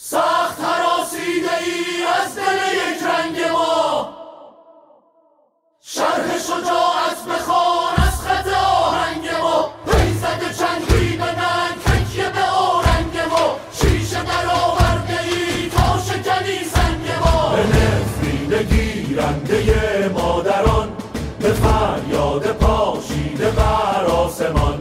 سخت حراسیده ای از دل یک رنگ ما. شرح شجاعت بخوان از خط آهنگ ما. زده چنگی به ننگ تکیه به آرنگ ما. شیشه در آورده ای تا شکنی سنگ ما. به نفرین گیرنده مادران به فریاد پاشیده بر آسمان.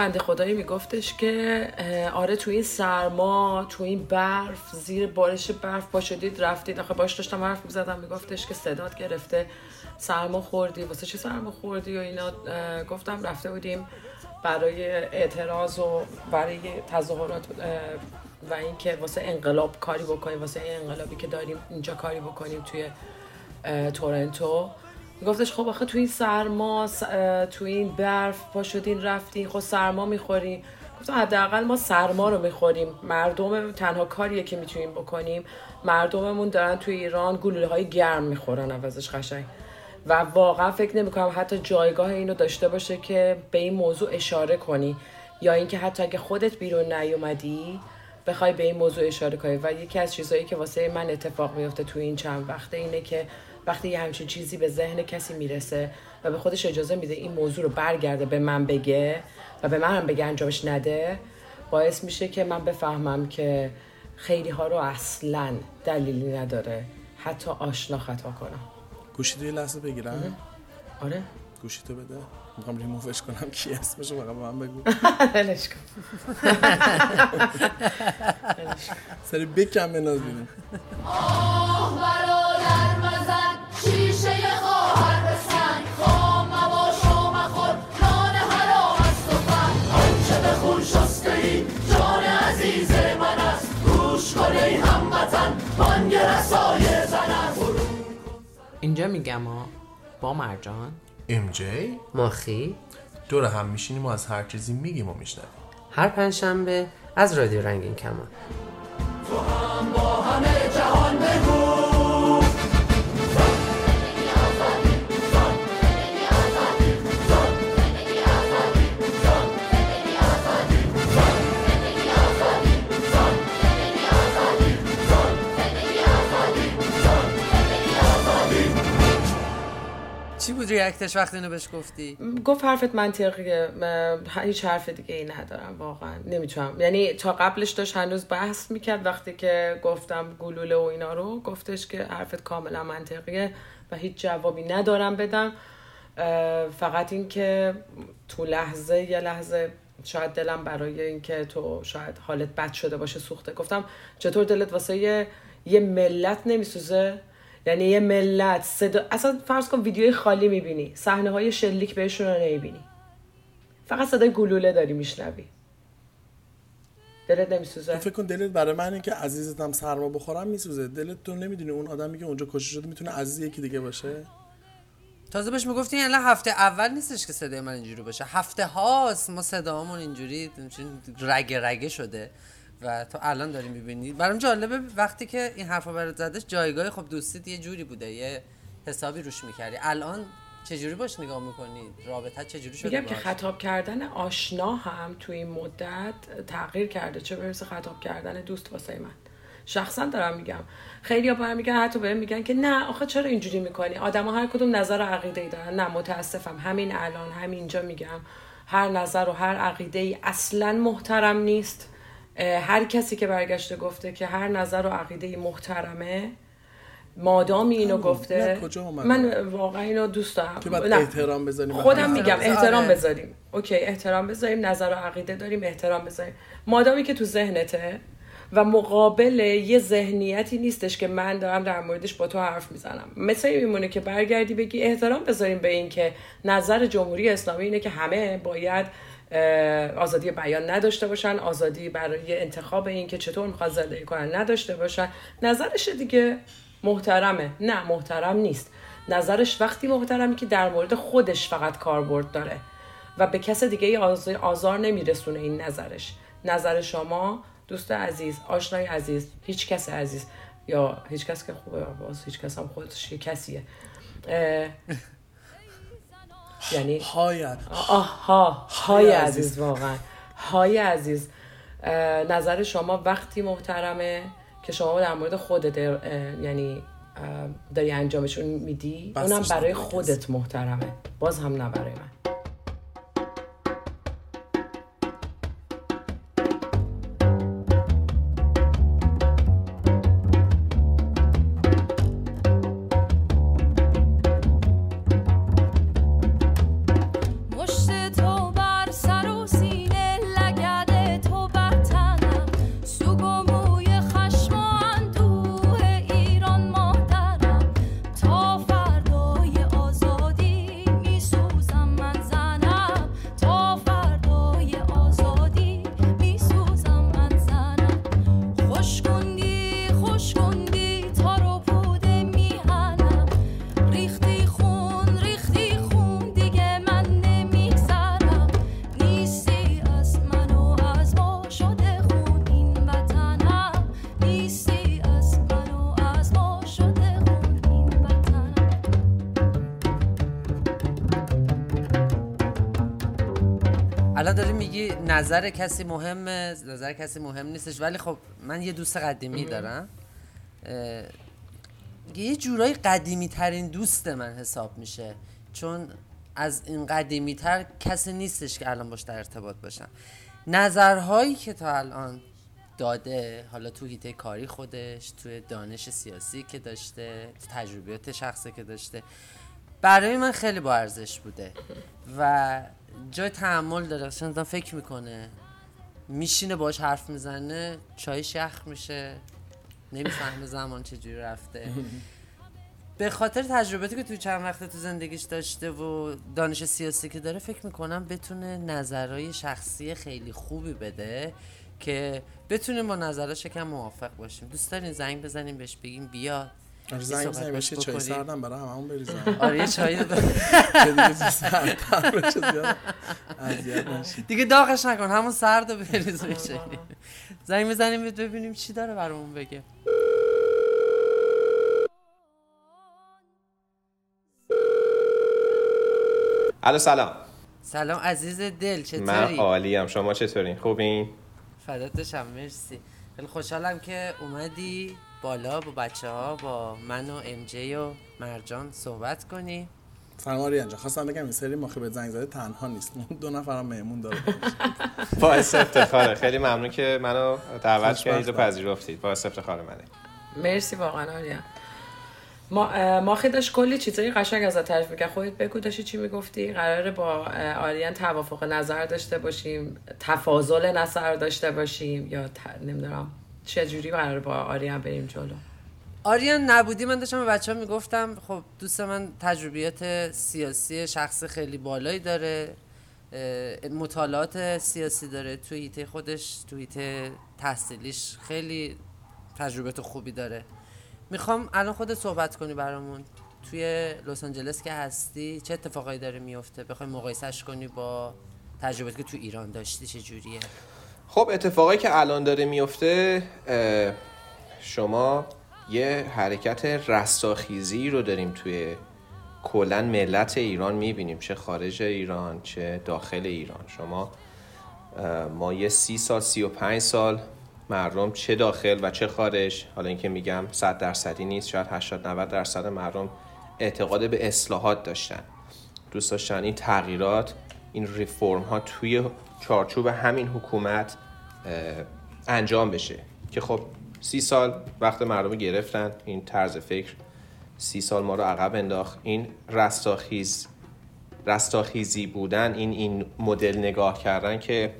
بنده خدایی میگفتش که آره تو این سرما تو این برف زیر بارش برف پا شدید رفتید. آخه باش داشتم حرف می‌زدم. میگفتش که صدات گرفته. سرما خوردی. واسه چه سرما خوردی و اینا؟ گفتم رفته بودیم برای اعتراض و برای تظاهرات اه، و اینکه واسه انقلاب کاری بکنیم. واسه انقلابی که داریم اینجا کاری بکنیم توی تورنتو. گفتش خب آخه تو این سرما تو این برف پا شدین رفتین خب سرما می‌خورین گفتم حداقل ما سرما رو می‌خوریم. مردم تنها کاریه که می‌تونیم بکنیم. مردممون دارن توی ایران گلوله های گرم می‌خورن عوضش قشنگ. و واقعا فکر نمی‌کنم حتی جایگاه اینو داشته باشه که به این موضوع اشاره کنی. یا اینکه حتی اگه خودت بیرون نیومدی بخوای به این موضوع اشاره کنی. و یکی از چیزهایی که واسه من اتفاق میفته تو این چند وقته اینه که وقتی یه همچین چیزی به ذهن کسی می‌رسه و به خودش اجازه میده این موضوع رو برگرده به من بگه و به من هم بگه انجامش نده باعث میشه که من بفهمم که خیلی ها رو اصلا دلیلی نداره. حتی آشنا خطا کنم. گوشی یه لحظه بگیرم. آره. گوشی تو بده. می‌خوام ریموفش کنم کی اسمشو فقط به من بگو. ولش کن. سری خواهر به سنگ اینجا میگم ها با مرجان. ام جی؟ ماخی دور هم میشینیم و از هر چیزی میگیم و میشنویم. هر پنجشنبه از رادیو رنگین کمان. تو هم با همه جهان بگو. بود ریاکتش وقتی اینو بهش گفتی؟ گفت حرفت منطقیه هیچ حرف دیگه ای ندارم واقعا. نمی‌تونم. یعنی تا قبلش داشت هنوز بحث می‌کرد وقتی که گفتم گلوله و اینا رو گفتش که حرفت کاملا منطقیه و هیچ جوابی ندارم بدم. فقط این که تو لحظه یه لحظه شاید دلم برای اینکه تو شاید حالت بد شده باشه سوخته. گفتم چطور دلت واسه یه, یه ملت نمیسوزه؟ یعنی یه ملت صدا اصلا فرض کن ویدیوی خالی می‌بینی صحنه های شلیک بهشون رو نمی‌بینی. فقط صدای گلوله داری میشنوی. دلت نمیسوزه؟ فکر کن دلت برای منه که عزیزتم سرما بخورم میسوزه. دلت تو نمی‌دونی اون آدمی که اونجا کشته شده می‌تونه عزیز یکی دیگه باشه؟ تازه بهش می‌گفتی یعنی هفته اول نیستش که صدای من اینجوری باشه. هفته هاست ما صدامون اینجوری رگه رگه شده. و تو الان داری می‌بینی. برام جالبه وقتی که این حرفا برات زدش جایگاه خب دوستیت یه جوری بوده یه حسابی روش می‌کردی. الان چجوری باش نگاه می‌کنی؟ رابطه چجوری شده میگم که؟ خطاب کردن آشنا هم تو این مدت تغییر کرده. چه برسه خطاب کردن دوست واسه من؟ شخصا دارم میگم. خیلی ها میگن حتی بهم میگن که نه آخه چرا اینجوری می‌کنی؟ آدما هر کدوم نظر و عقیده ای دارن. نه متاسفم. همین الان همینجا میگم. هر نظر و هر عقیده ای اصلا محترم نیست. هر کسی که برگشته گفته که هر نظر و عقیده محترمه مادامی اینو گفته کجا؟ من واقعا اینو دوست دارم که باید نه. احترام بذاریم خودم هم. میگم بذار. احترام آره. بذاریم اوکی احترام بذاریم نظر و عقیده داریم احترام بذاریم مادامی که تو ذهنته و مقابل یه ذهنیتی نیستش که من دارم در موردش با تو حرف می‌زنم مثل این میمونه که برگردی بگی احترام بذاریم به این که نظر جمهوری اسلامی اینه که همه باید آزادی بیان نداشته باشن آزادی برای انتخاب این که چطور می‌خواد زندگی کنن نداشته باشن. نظرش دیگه محترمه. نه محترم نیست. نظرش وقتی محترمی که در مورد خودش فقط کاربرد داره و به کس دیگه ای آز- آزار نمیرسونه این نظرش. نظر شما دوست عزیز آشنای عزیز هیچ کس عزیز یا هیچ کس که خوبه باز هیچ کس هم خودش یه کسیه. یعنی هایت آها های های عزیز. واقعا. های عزیز. نظر شما وقتی محترمه که شما در مورد خودت یعنی داری انجامشون میدی اونم برای. خودت محترمه. باز هم نه برای من. الان داری میگی نظر کسی مهمه نظر کسی مهم نیستش ولی خب من یه دوست قدیمی دارم. یه جورایی قدیمی ترین دوست من حساب میشه. چون از این قدیمی تر کسی نیستش که الان باش در ارتباط باشم. نظرهایی که تا الان داده حالا تو هیته کاری خودش تو دانش سیاسی که داشته تو تجربیات شخصی که داشته برای من خیلی با ارزش بوده. و جای تحمل داره آدم فکر می‌کنه. میشینه باش حرف می‌زنه چایش یخ میشه. نمی‌فهمه زمان چجوری رفته. به خاطر تجرباتی که توی چند وقته تو زندگیش داشته و دانش سیاسی که داره فکر می‌کنم بتونه نظرهای شخصی خیلی خوبی بده که بتونیم با نظراش یکم موافق باشیم. دوست دارین زنگ بزنیم بهش بگیم بیا آره زنگ یه چای. سردم برای هممون بریزم. آره یه چایی که دیگه بشه داغش نکن همون سرد و بریز چایی. زنگ بزنیم ببینیم چی داره برامون بگه. الو سلام. سلام عزیز دل من چطوری؟ عالیم. شما چطورین؟ خوبین؟ فدات بشم مرسی. خیلی خوشحالم که اومدی. بالا با بچه ها با من و ام جی و مرجان صحبت کنی سلام آریان جان خواستم بگم این سری ماخی به زنگ زده تنها نیست. دو نفرم مهمون داره. باعث افتخاره خیلی ممنون که منو دعوت. کردید و پذیرفتید. باعث افتخار منه مرسی واقعا آریا. ما ماخی داشت کلی چیزای قشنگ ازت تعریف می‌کرد. خودت بگو داشتی چی می‌گفتی؟ قراره با آریان توافق نظر داشته باشیم تفاضل نظر داشته باشیم یا ت... نمی‌دونم. چه جوری قراره با آریان بریم جلو؟ آریان نبودی من داشتم به بچه ها می‌گفتم خب دوست من تجربیات سیاسی شخص خیلی بالایی داره مطالعات سیاسی داره تو هیته خودش تو هیته تحصیلیش خیلی تجربیات خوبی داره. می‌خوام الان خودت صحبت کنی برامون. توی لس آنجلس که هستی چه اتفاقایی داره میفته؟ بخوای مقایسش کنی با تجربیاتی که تو ایران داشتی چه جوریه خب اتفاقایی که الان داره میفته شما یه حرکت رستاخیزی رو داریم توی کلا ملت ایران می‌بینیم چه خارج ایران چه داخل ایران. شما ما یه سی سال سی و پنج سال مردم چه داخل و چه خارج حالا اینکه میگم صد درصدی نیست شاید 80 90 درصد مردم اعتقاد به اصلاحات داشتن. دوست داشتن این تغییرات این ریفورم ها توی چارچوب همین حکومت انجام بشه. که خب سی سال وقت مردم گرفتن این طرز فکر. سی سال ما رو عقب انداخت. این رستاخیز رستاخیزی بودن این این مدل نگاه کردن که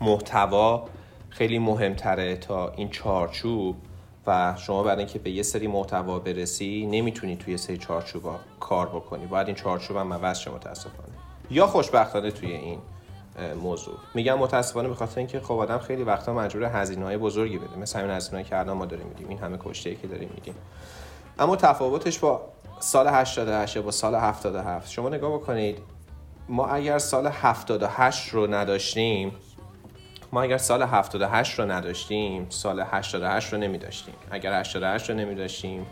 محتوا خیلی مهمتره تا این چارچوب. و شما برای اینکه به یه سری محتوا برسی نمی‌تونی توی سری چارچوب کار بکنی. باید این چارچوب هم عوض شه متاسفانه. یا خوشبختانه توی این. موضوع. میگم متاسفانه به خاطر اینکه خب آدم خیلی وقتا مجبور هزینه های بزرگی بده. مثل همین هزینه‌ای که الان ما داریم میدیم این همه کشته که داریم میدیم اما تفاوتش با سال 88 با سال 77 شما نگاه بکنید ما اگر سال 78 رو نداشتیم ما اگر سال 78 رو نداشتیم سال 88 رو نمی داشتیم اگر 88 رو نمی داشتیم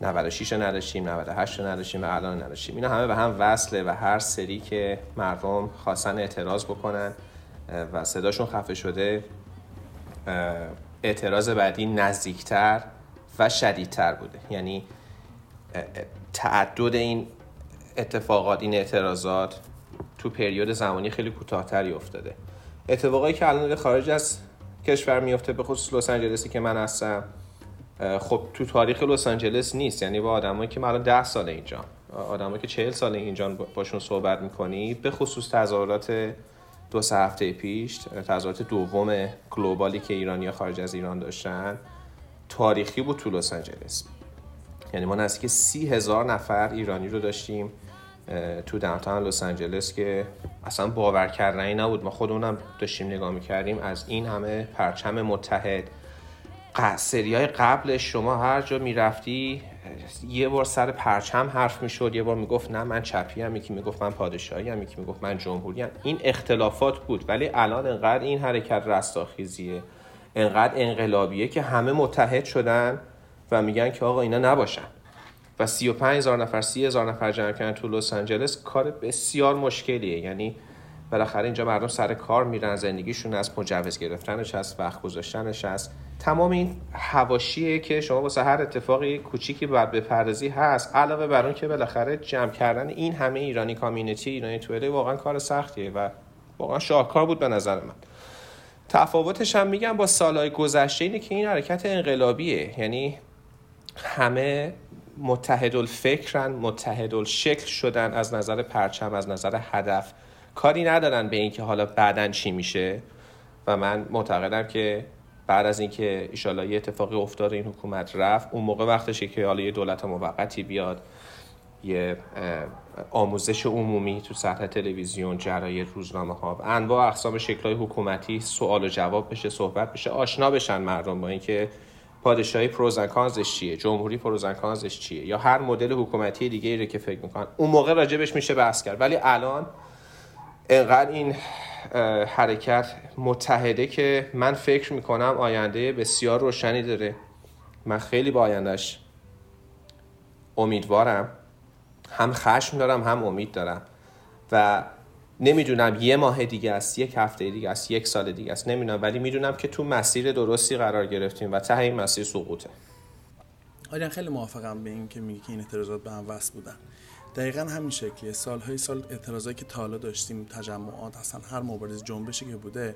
96 رو نداشتیم 98 رو نداشتیم و الان نداشتیم. اینا همه به هم وصله و هر سری که مردم خواستن اعتراض بکنن و صداشون خفه شده اعتراض بعدی نزدیکتر و شدیدتر بوده. یعنی تعدد این اتفاقات این اعتراضات تو پریود زمانی خیلی کوتاهتری افتاده. اتفاقایی که الان خارج از کشور میفته به خصوص لس آنجلسی که من هستم خب تو تاریخ لس آنجلس نیست. یعنی با آدمایی که من الان 10 سال اینجا. آدمایی که 40 سال اینجا باشون صحبت می‌کنی به خصوص تظاهرات دو سه هفته پیش تظاهرات دوم گلوبالی که ایرانی خارج از ایران داشتن تاریخی بود تو لس آنجلس. یعنی ما نزدیک سی هزار نفر ایرانی رو داشتیم تو داونتاون لس آنجلس که اصلا باور کردنی نبود. ما خودمونم داشتیم نگاه می‌کردیم. از این همه پرچم متحد سری های قبلش شما هر جا می‌رفتی یه بار سر پرچم حرف می‌شد یه بار می‌گفت نه من چپی هم یکی می‌گفت من پادشاهی هم یکی می‌گفت من جمهوری هم. این اختلافات بود ولی الان انقدر این حرکت رستاخیزیه انقدر انقلابیه که همه متحد شدن و میگن که آقا اینا نباشن. و 35 هزار نفر 30 هزار نفر جمع کردن تو لس آنجلس کار بسیار مشکلیه. یعنی بالاخره اینجا مردم سر کار میرن زندگیشون از مجوز گرفتنش هست وقت گذاشتنش هست. تمام این حواشیه که شما واسه هر اتفاقی کوچیکی باید بپردازی هست علاوه بر اون که بالاخره جمع کردن این همه ایرانی کامیونیتی ایرانی تو LA واقعا کار سختیه و واقعا شاهکار بود به نظر من. تفاوتش هم میگم با سالهای گذشته اینه که این حرکت انقلابیه. یعنی همه متحد الفکرن متحد الشکل شدن از نظر پرچم از نظر هدف. کاری ندارن به اینکه حالا بعدا چی میشه. و من معتقدم که بعد از اینکه ایشالا یه اتفاقی افتاد این حکومت رفت. اون موقع وقتشه که حالا یه دولت موقتی بیاد یه آموزش عمومی تو سطح تلویزیون جراید روزنامه ها انواع اقسام شکلهای حکومتی سوال و جواب بشه صحبت بشه آشنا بشن مردم با اینکه پادشاهی پروزنکانزش چیه جمهوری پروزنکانزش چیه یا هر مدل حکومتی دیگه ای که فکر می‌کنن. اون موقع راجبش میشه بحث کرد. ولی الان انقدر این حرکت متحده که من فکر می‌کنم آینده بسیار روشنی داره. من خیلی با آیندهش امیدوارم. هم خشم دارم هم امید دارم. و نمی‌دونم یه ماه دیگه است یک هفته دیگه است یک سال دیگه است نمی‌دونم. ولی می‌دونم که تو مسیر درستی قرار گرفتیم و ته این مسیر سقوطه. آریان خیلی موافقم به این که میگی که این اعتراضات به هم وصل بودن. دقیقا همین شکلیه. سالهای سال اعتراضایی که تا حالا داشتیم تجمعات اصلا هر مبارز جنبشی که بوده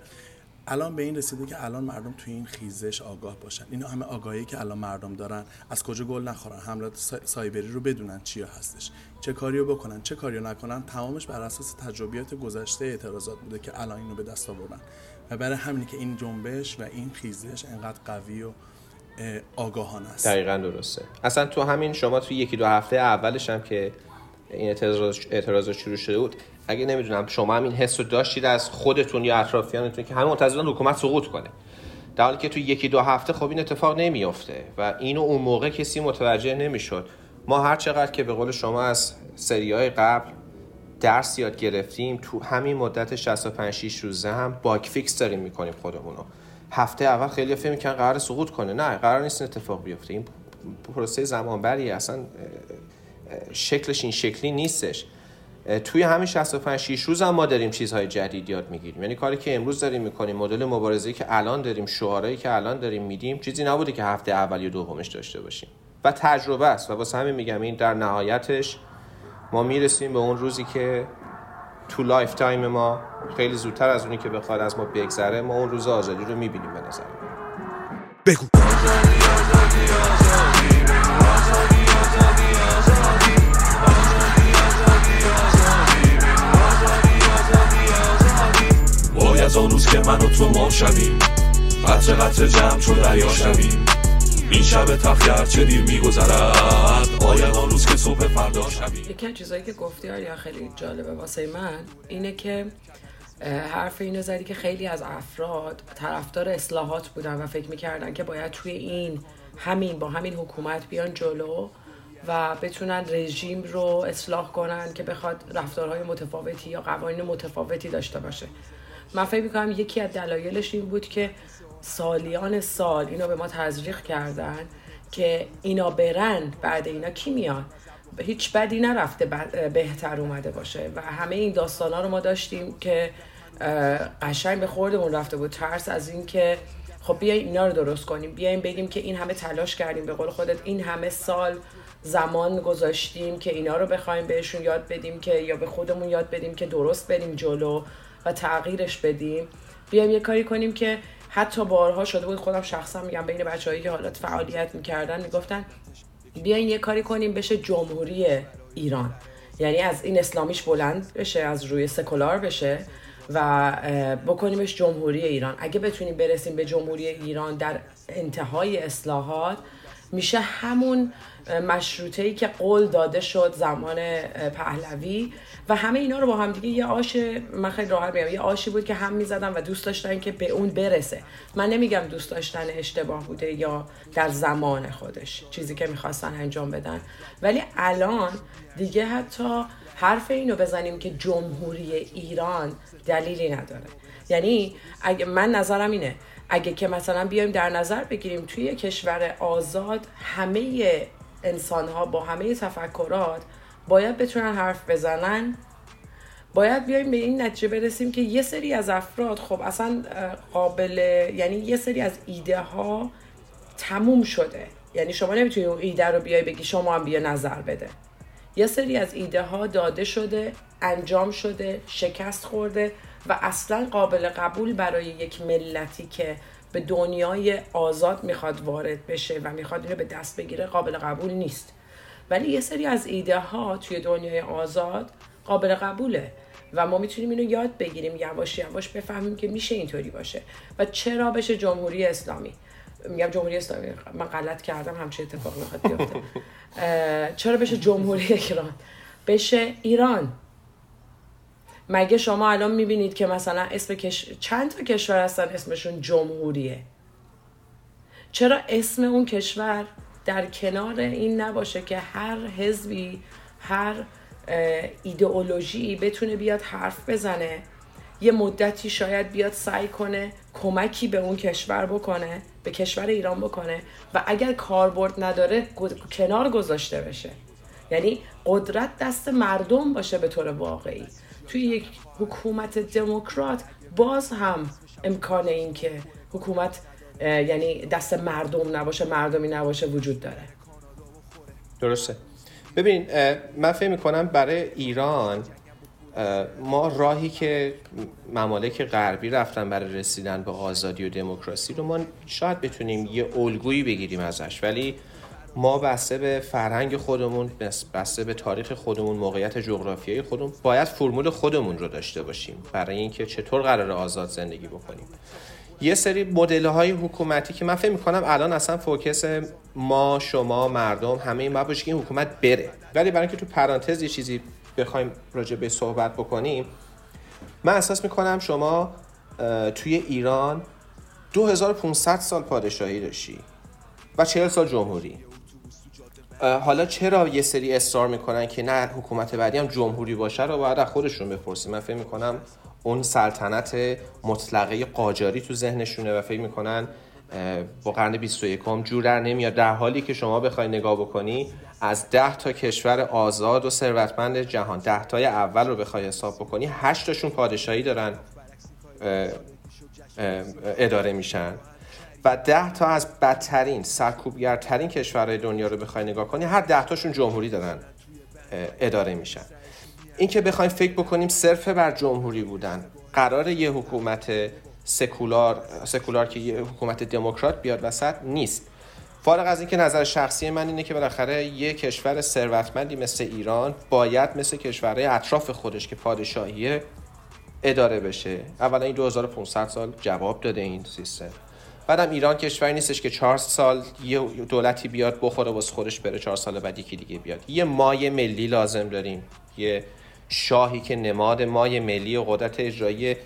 الان به این رسیده که الان مردم توی این خیزش آگاه باشن. اینا همه آگاهی که الان مردم دارن از کجا گل نخورن؟ حملات سا- سایبری رو بدونن چیا هستش. چه کاریو بکنن چه کاریو نکنن تمامش بر اساس تجربیات گذشته اعتراضات بوده که الان اینو به دست آوردن. و برای همینه که این جنبش و این خیزش انقدر قوی و اه، آگاهانه است. دقیقا درسته. اصلا تو همین شما تو یکی دو هفته اولش هم که این اعتراض شروع شده بود. اگه نمی‌دونم شما هم این حس رو داشتید از خودتون یا اطرافیانتون که همه منتظرن حکومت سقوط کنه. در حالی که تو یکی دو هفته خب این اتفاق نمیافته و اینو اون موقع کسی متوجه نمی‌شد. ما هر چقدر که به قول شما از سری های قبل درس یاد گرفتیم تو همین مدت 65 6 روزه هم باگ فیکس داریم می‌کنیم خودمونو هفته اول خیلی فکر می‌کنن قرار سقوط کنه. نه قرار نیست اتفاق بیفته. این پروسه زمانبری اصلا شکلش این شکلی نیستش. توی همین 65 6 روز هم ما داریم چیزهای جدید یاد می‌گیریم. یعنی کاری که امروز داریم می‌کنیم مدل مبارزه‌ای که الان داریم شعارهایی که الان داریم میدیم چیزی نبوده که هفته اول یا دومش داشته باشیم. و تجربه است. و واسه همین میگم این در نهایتش ما می‌رسیم به اون روزی که تو lifetime ما خیلی زودتر از اونی که بخواد از ما بگذره ما اون روز آزادی رو می‌بینیم به نظر. بگو. از آن روز که من و تو ما شویم. قطره قطره جمع چون دریا شویم. این شب تخیار چه دیر میگذرد؟ آید آن روز که صبح فردا شویم؟ یکی از چیزایی که گفتی آریا خیلی جالبه واسه من اینه که حرف اینو زدی که خیلی از افراد طرفدار اصلاحات بودن و فکر می‌کردن که باید توی این همین با همین حکومت بیان جلو و بتونن رژیم رو اصلاح کنن که بخواد رفتارهای متفاوتی یا قوانین متفاوتی داشته باشه. من فکر می‌کنم یکی از دلایلش این بود که سالیان سال اینو به ما تزریق کردن که اینا برن بعد اینا کی میان؟ هیچ بدی نرفته بهتر اومده باشه. و همه این داستان ها رو ما داشتیم که قشنگ به خوردمون رفته بود. ترس از این که خب بیاین اینا رو درست کنیم. بیاین بگیم که این همه تلاش کردیم. به قول خودت این همه سال زمان گذاشتیم که اینا رو بخوایم بهشون یاد بدیم که یا به خودمون یاد بدیم که درست بریم جلو. و تغییرش بدیم. بیایم یه کاری کنیم که حتی بارها شده بود خودم شخصا میگم بین بچه‌هایی که حالت فعالیت می‌کردن می‌گفتن بیاین یه کاری کنیم بشه جمهوری ایران. یعنی از این اسلامیش بلند بشه از روی سکولار بشه و بکنیمش جمهوری ایران. اگه بتونیم برسیم به جمهوری ایران در انتهای اصلاحات میشه همون مشروطه ای که قول داده شد زمان پهلوی. و همه اینا رو با هم دیگه یه آش من خیلی راحت میگم یه آشی بود که هم می‌زدن و دوست داشتن که به اون برسه. من نمیگم دوست داشتن اشتباه بوده یا در زمان خودش چیزی که می‌خواستن انجام بدن. ولی الان دیگه حتی حرف اینو بزنیم که جمهوری ایران دلیلی نداره. یعنی اگه من نظرم اینه اگه که مثلا بیایم در نظر بگیریم توی کشور آزاد همه انسان ها با همه تفکرات باید بتونن حرف بزنن. باید بیایم به این نتیجه برسیم که یه سری از افراد خب اصلا قابل یعنی یه سری از ایده ها تموم شده. یعنی شما نمی‌تونی اون ایده رو بیای بگی شما هم بیا نظر بده. یه سری از ایده ها داده شده انجام شده شکست خورده. و اصلا قابل قبول برای یک ملتی که به دنیای آزاد می‌خواد وارد بشه و می‌خواد اینو به دست بگیره قابل قبول نیست. ولی یه سری از ایده ها توی دنیای آزاد قابل قبوله و ما می‌تونیم اینو یاد بگیریم یواش یواش بفهمیم که میشه اینطوری باشه. و چرا بشه جمهوری اسلامی؟ میگم جمهوری اسلامی من غلط کردم همچین اتفاقی می‌خواد بیفته. چرا بشه جمهوری ایران بشه ایران. مگه شما الان می‌بینید که مثلا اسم کش... چند تا کشور هستن اسمشون جمهوریه؟ چرا اسم اون کشور در کنار این نباشه که هر حزبی هر ایدئولوژی بتونه بیاد حرف بزنه؟ یه مدتی شاید بیاد سعی کنه کمکی به اون کشور بکنه به کشور ایران بکنه و اگر کاربرد نداره کنار گذاشته بشه. یعنی قدرت دست مردم باشه به طور واقعی. توی یک حکومت دموکرات باز هم امکان این که حکومت یعنی دست مردم نباشه مردمی نباشه وجود داره. درسته. ببین من فکر می‌کنم برای ایران ما راهی که ممالک غربی رفتن برای رسیدن به آزادی و دموکراسی رو ما شاید بتونیم یه الگویی بگیریم ازش ولی ما بسته به فرهنگ خودمون بس- بسته به تاریخ خودمون موقعیت جغرافیایی خودمون باید فرمول خودمون رو داشته باشیم برای اینکه چطور قرار آزاد زندگی بکنیم. یه سری مدل های حکومتی که من فکر می‌کنم الان اصلا فوکس ما شما مردم همه این باشه که این حکومت بره. ولی برای اینکه تو پرانتز یه چیزی بخوایم راجع به صحبت بکنیم من احساس می‌کنم شما توی ایران 2500 سال پادشاهی داشتی و 40 سال جمهوری. حالا چرا یه سری اصرار می‌کنن که نه حکومت بعدی هم جمهوری باشه رو باید از خودشون بپرسیم؟ من فکر می‌کنم اون سلطنت مطلقه قاجاری تو ذهنشونه و فکر می‌کنن با قرن 21 جور در نمیاد. در حالی که شما بخوای نگاه بکنی از ده تا کشور آزاد و ثروتمند جهان ده تای اول رو بخوای حساب بکنی هشت تاشون پادشاهی دارن اداره میشن. و ده تا از بدترین سرکوبگرترین کشورهای دنیا رو بخوای نگاه کنی هر ده تاشون جمهوری دارن اداره میشن. این که بخوایم فکر بکنیم صرف بر جمهوری بودن قرار یه حکومت سکولار سکولار که یه حکومت دموکرات بیاد وسط نیست. فارغ از اینکه نظر شخصی من اینه که بالاخره یه کشور ثروتمندی مثل ایران باید مثل کشورهای اطراف خودش که پادشاهیه اداره بشه. اولا این 2500 سال جواب داده این سیستم. بعدم ایران کشوری نیستش که چهار سال یه دولتی بیاد بخوره واسه خودش بره چهار سال بعد یکی دیگه بیاد. یه مایه ملی لازم داریم. یه شاهی که نماد مایه ملی و قدرت اجرایی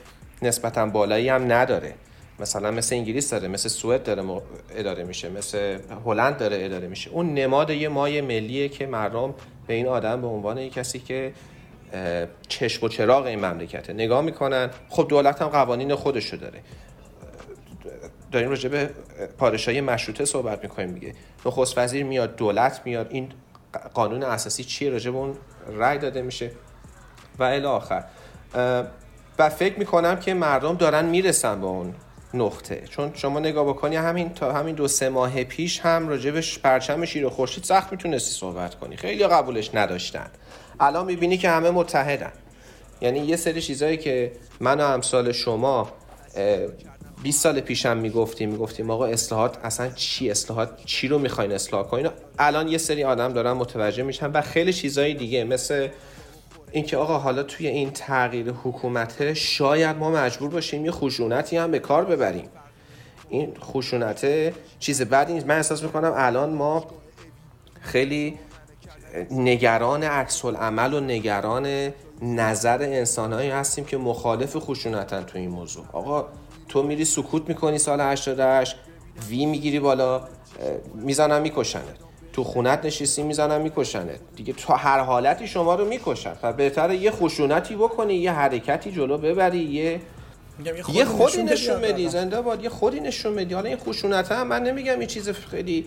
نسبتا بالایی هم نداره. مثلا مثل انگلیس داره مثل سوئد داره اداره میشه مثل هلند داره اداره میشه. اون نماد یه مایه ملیه که مردم به این آدم به عنوان یک کسی که چشم و چراغ این مملکته. نگاه می‌کنن خب دولت هم قوانین خودشو داره. داریم راجع به پادشاهی مشروطه صحبت می‌کنیم دیگه. نخست وزیر میاد دولت میاد. این قانون اساسی چیه راجع به اون رأی داده میشه؟ و الی آخر. و فکر می‌کنم که مردم دارن می‌رسن به اون نقطه. چون شما نگاه بکنی همین تا همین دو سه ماه پیش هم راجع به پرچم شیر و خورشید سخت می‌تونستی صحبت کنی. خیلی قبولش نداشتن. الان می‌بینی که همه متحدن. یعنی یه سری چیزایی که من و امثال شما 20 سال پیشم می‌گفتیم می‌گفتیم آقا اصلاحات اصلا چی؟ اصلاحات چی رو می‌خواین اصلاح کنین؟ الان یه سری آدم دارن متوجه میشن و خیلی چیزای دیگه مثل اینکه آقا حالا توی این تغییر حکومته شاید ما مجبور باشیم یه خشونتی هم به کار ببریم. این خشونت چیز بدی نیست. من احساس می‌کنم الان ما خیلی نگران عکس عمل و نگران نظر انسانهایی هستیم که مخالف خشونتن تو این موضوع. آقا تو میری سکوت می‌کنی سال 88 V می‌گیری بالا می‌زنن میکشنت. تو خونت نشستی می‌زنن میکشنت. دیگه تا هر حالتی شما رو می‌کشن. و بهتره یه خشونتی بکنی یه حرکتی جلو ببری یه میگم یه خودی بدی نشون بدی. زنده باد یه خودی نشون بدی. حالا این خشونت هم من نمیگم این چیز خیلی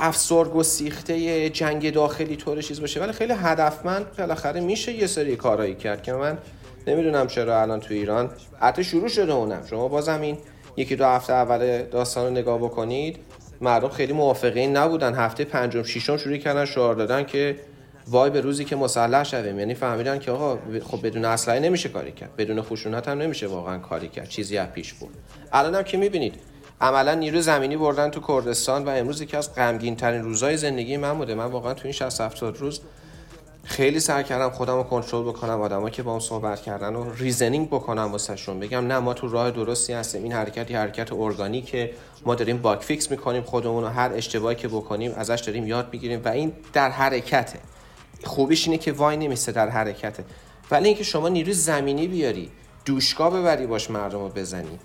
افسار گسیخته جنگ داخلی طور چیز باشه. ولی خیلی هدفمند بالاخره میشه یه سری کارایی کرد که من نمی‌دونم چرا الان تو ایران. حتی شروع شده اونم. شما بازم این یکی دو هفته اول داستان رو نگاه بکنید. مردم خیلی موافقین نبودن. هفته پنجم ششم شروع کردن شعار دادن که وای به روزی که مسلح شویم. یعنی فهمیدن که آقا خب بدون اسلحه نمیشه کاری کرد. بدون خشونت هم نمیشه واقعا کاری کرد. چیزی از پیش بود الان هم که می‌بینید عملا نیرو زمینی بردن تو کردستان و امروز یکی از غمگین ترین روزهای زندگی من بوده. من واقعا تو این 60 70 روز خیلی سعی کردم خودم رو کنترل بکنم آدما که با هم صحبت کردن و reasoning بکنم واسهشون. بگم نه ما تو راه درستی هستیم. این حرکت حرکت ارگانیکه. ما داریم bug fix می‌کنیم خودمون رو هر اشتباهی که بکنیم ازش داریم یاد می‌گیریم و این در حرکته. خوبیش اینه که وای نمیسته در حرکته. ولی اینکه شما نیروی زمینی بیاری دوشکا ببری باش مردم رو بزنی.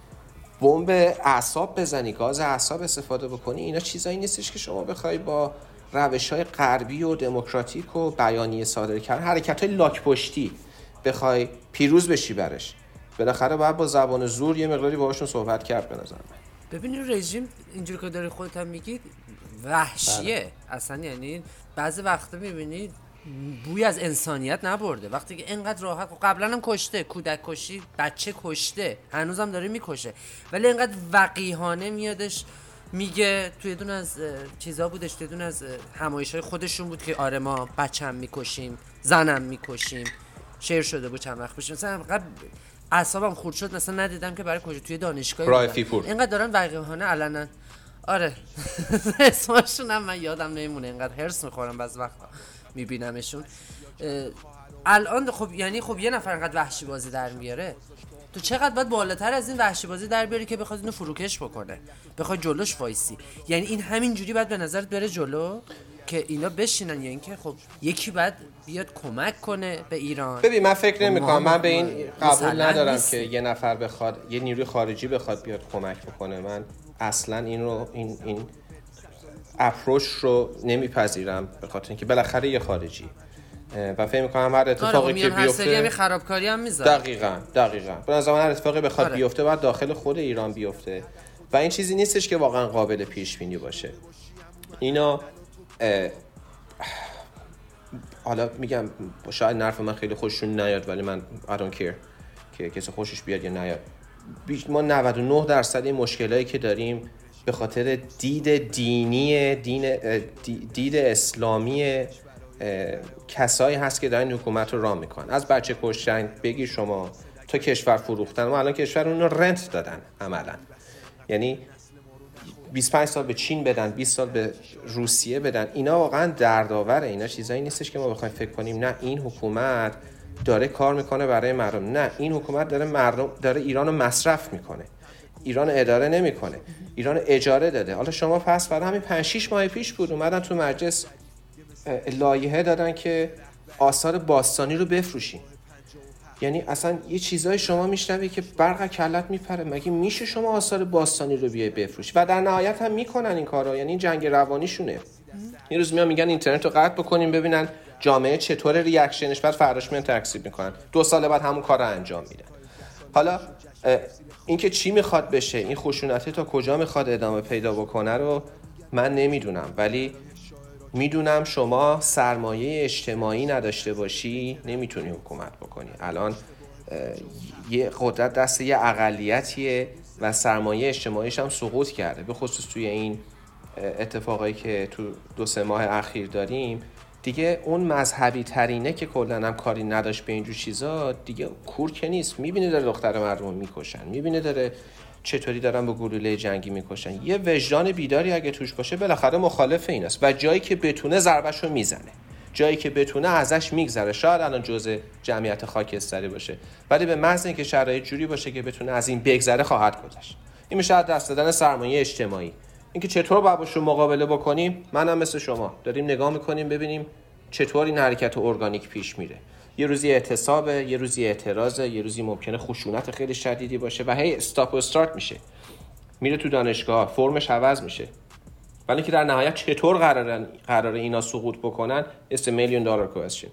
بمب اعصاب بزنی گاز اعصاب استفاده بکنی اینا چیزایی نیستش که شما بخوای با روش های غربی و دموکراتیک و بیانیه صادر کرد حرکت های لاک پشتی بخوای پیروز بشی برش. بالاخره باید با زبان زور یه مقداری باهاشون صحبت کرد به نظر من ببینید رژیم اینجوری که داری خودت هم میگی وحشیه. اصلا یعنی بعضی وقتا می‌بینی بوی از انسانیت نبرده. وقتی که اینقدر راحت قبلا هم کشته کودک کشی بچه کشته هنوزم داره می‌کشه. ولی اینقدر وقیهانه میادش میگه توی دون از چیزا بودش توی دون از همایش های خودشون بود که آره ما بچم می‌کشیم زنم می‌کشیم شعر شده بود چند وقت پیش. مثلا اعصابم خورد شد مثلا ندیدم که برای کجا توی دانشگاه. اینقدر دارن وقیهانه علنا. آره. اسمشون هم من یادم نمیمونه. اینقدر هرس می‌خورم بعض وقتا. میبینمشون. الان خب یعنی خب یه نفر اینقدر وحشی بازی در میاره. تو چقدر باید بالاتر از این وحشی بازی در بیاری که بخواد اینو فروکش بکنه؟ بخواد جلوش وایسی. یعنی این همین جوری باید به نظرت بره جلو که اینا بشینن. یا اینکه خب یکی باید بیاد کمک کنه به ایران. ببین من فکر نمی کنم من به این قبول ندارم نیست. که یه نفر بخواد یه نیروی خارجی بخواد بیاد کمک بکنه. من اصلا این رو این این اپروچ رو نمیپذیرم به خاطر اینکه بالاخره یه خارجی. و فکر می‌کنم هر آره اتفاقی که میان هر بیفته خرابکاری هم می‌ذارن دقیقا دقیقا. به نظر من هر اتفاقی بخواد آره. بیفته باید داخل خود ایران بیفته. و این چیزی نیستش که واقعا قابل پیش بینی باشه. اینا حالا میگم شاید نرف من خیلی خوششون نیاد ولی من I don't care که کسی خوشش بیاد یا نیاد. ما 99 درصد این مشکلایی که داریم به خاطر دید دینی دین دید اسلامی کسایی هست که دارن حکومت رو راه می‌کنن. از بچه کشتن بگی شما تا کشور فروختن. ما الان کشور اون رنت دادن عملا. یعنی 25 سال به چین بدن 20 سال به روسیه بدن. اینا واقعا دردآوره اینا. چیزایی نیستش که ما بخوایم فکر کنیم. نه این حکومت داره کار می‌کنه برای مردم. نه این حکومت داره مردم داره ایران رو مصرف می‌کنه. ایران اداره نمی‌کنه. ایران اجاره داده. حالا شما پس برای همین 5 6 ماه پیش بود اومدن تو مجلس لایحه دادن که آثار باستانی رو بفروشیم یعنی اصلا یه چیزای شما میشنوی که برق کلت میپره. مگه میشه شما آثار باستانی رو بیای بفروش و در نهایت هم می‌کنن این کارا. یعنی جنگ روانیشونه. یه روز میان میگن اینترنت رو قطع بکنیم ببینن جامعه چطور ریاکشنش بعد فرداش میان تکسیب می‌کنن. دو سال بعد همون کار رو انجام میدن. حالا اینکه چی می‌خواد بشه این خشونته تا کجا می‌خواد ادامه پیدا بکنه رو من نمی‌دونم. ولی می‌دونم شما سرمایه اجتماعی نداشته باشی نمی‌تونی حکومت بکنی. الان یه قدرت دست یه اقلیتیه و سرمایه اجتماعیش هم سقوط کرده. به خصوص توی این اتفاقایی که تو دو سه ماه اخیر داریم دیگه اون مذهبی ترینه که کلا هم کاری نداشت به اینجور چیزا دیگه کور که نیست. می‌بینه داره دختر مردم می‌کشن. می‌بینه داره چطوری دارن با گلوله جنگی می‌کشن. یه وجدان بیداری اگه توش باشه بالاخره مخالف این است و جایی که بتونه ضربش رو می‌زنه. جایی که بتونه ازش میگذره. شاید الان جزء جمعیت خاکستری باشه. ولی به محض اینکه شرایط جوری باشه که بتونه از این بگذره خواهد گذشت. این میشه دست دادن سرمایه اجتماعی. اینکه چطور باید باشون مقابله بکنیم منم مثل شما. داریم نگاه می‌کنیم ببینیم چطور این حرکت ارگانیک پیش میره. یه روزی اعتصابه یه روزی اعتراضه یه روزی ممکنه خشونت خیلی شدیدی باشه و هی استاپ و استارت میشه. میره تو دانشگاه فرمش عوض میشه. ولی که در نهایت چطور قرار قرار اینا سقوط بکنن؟ a million dollar question.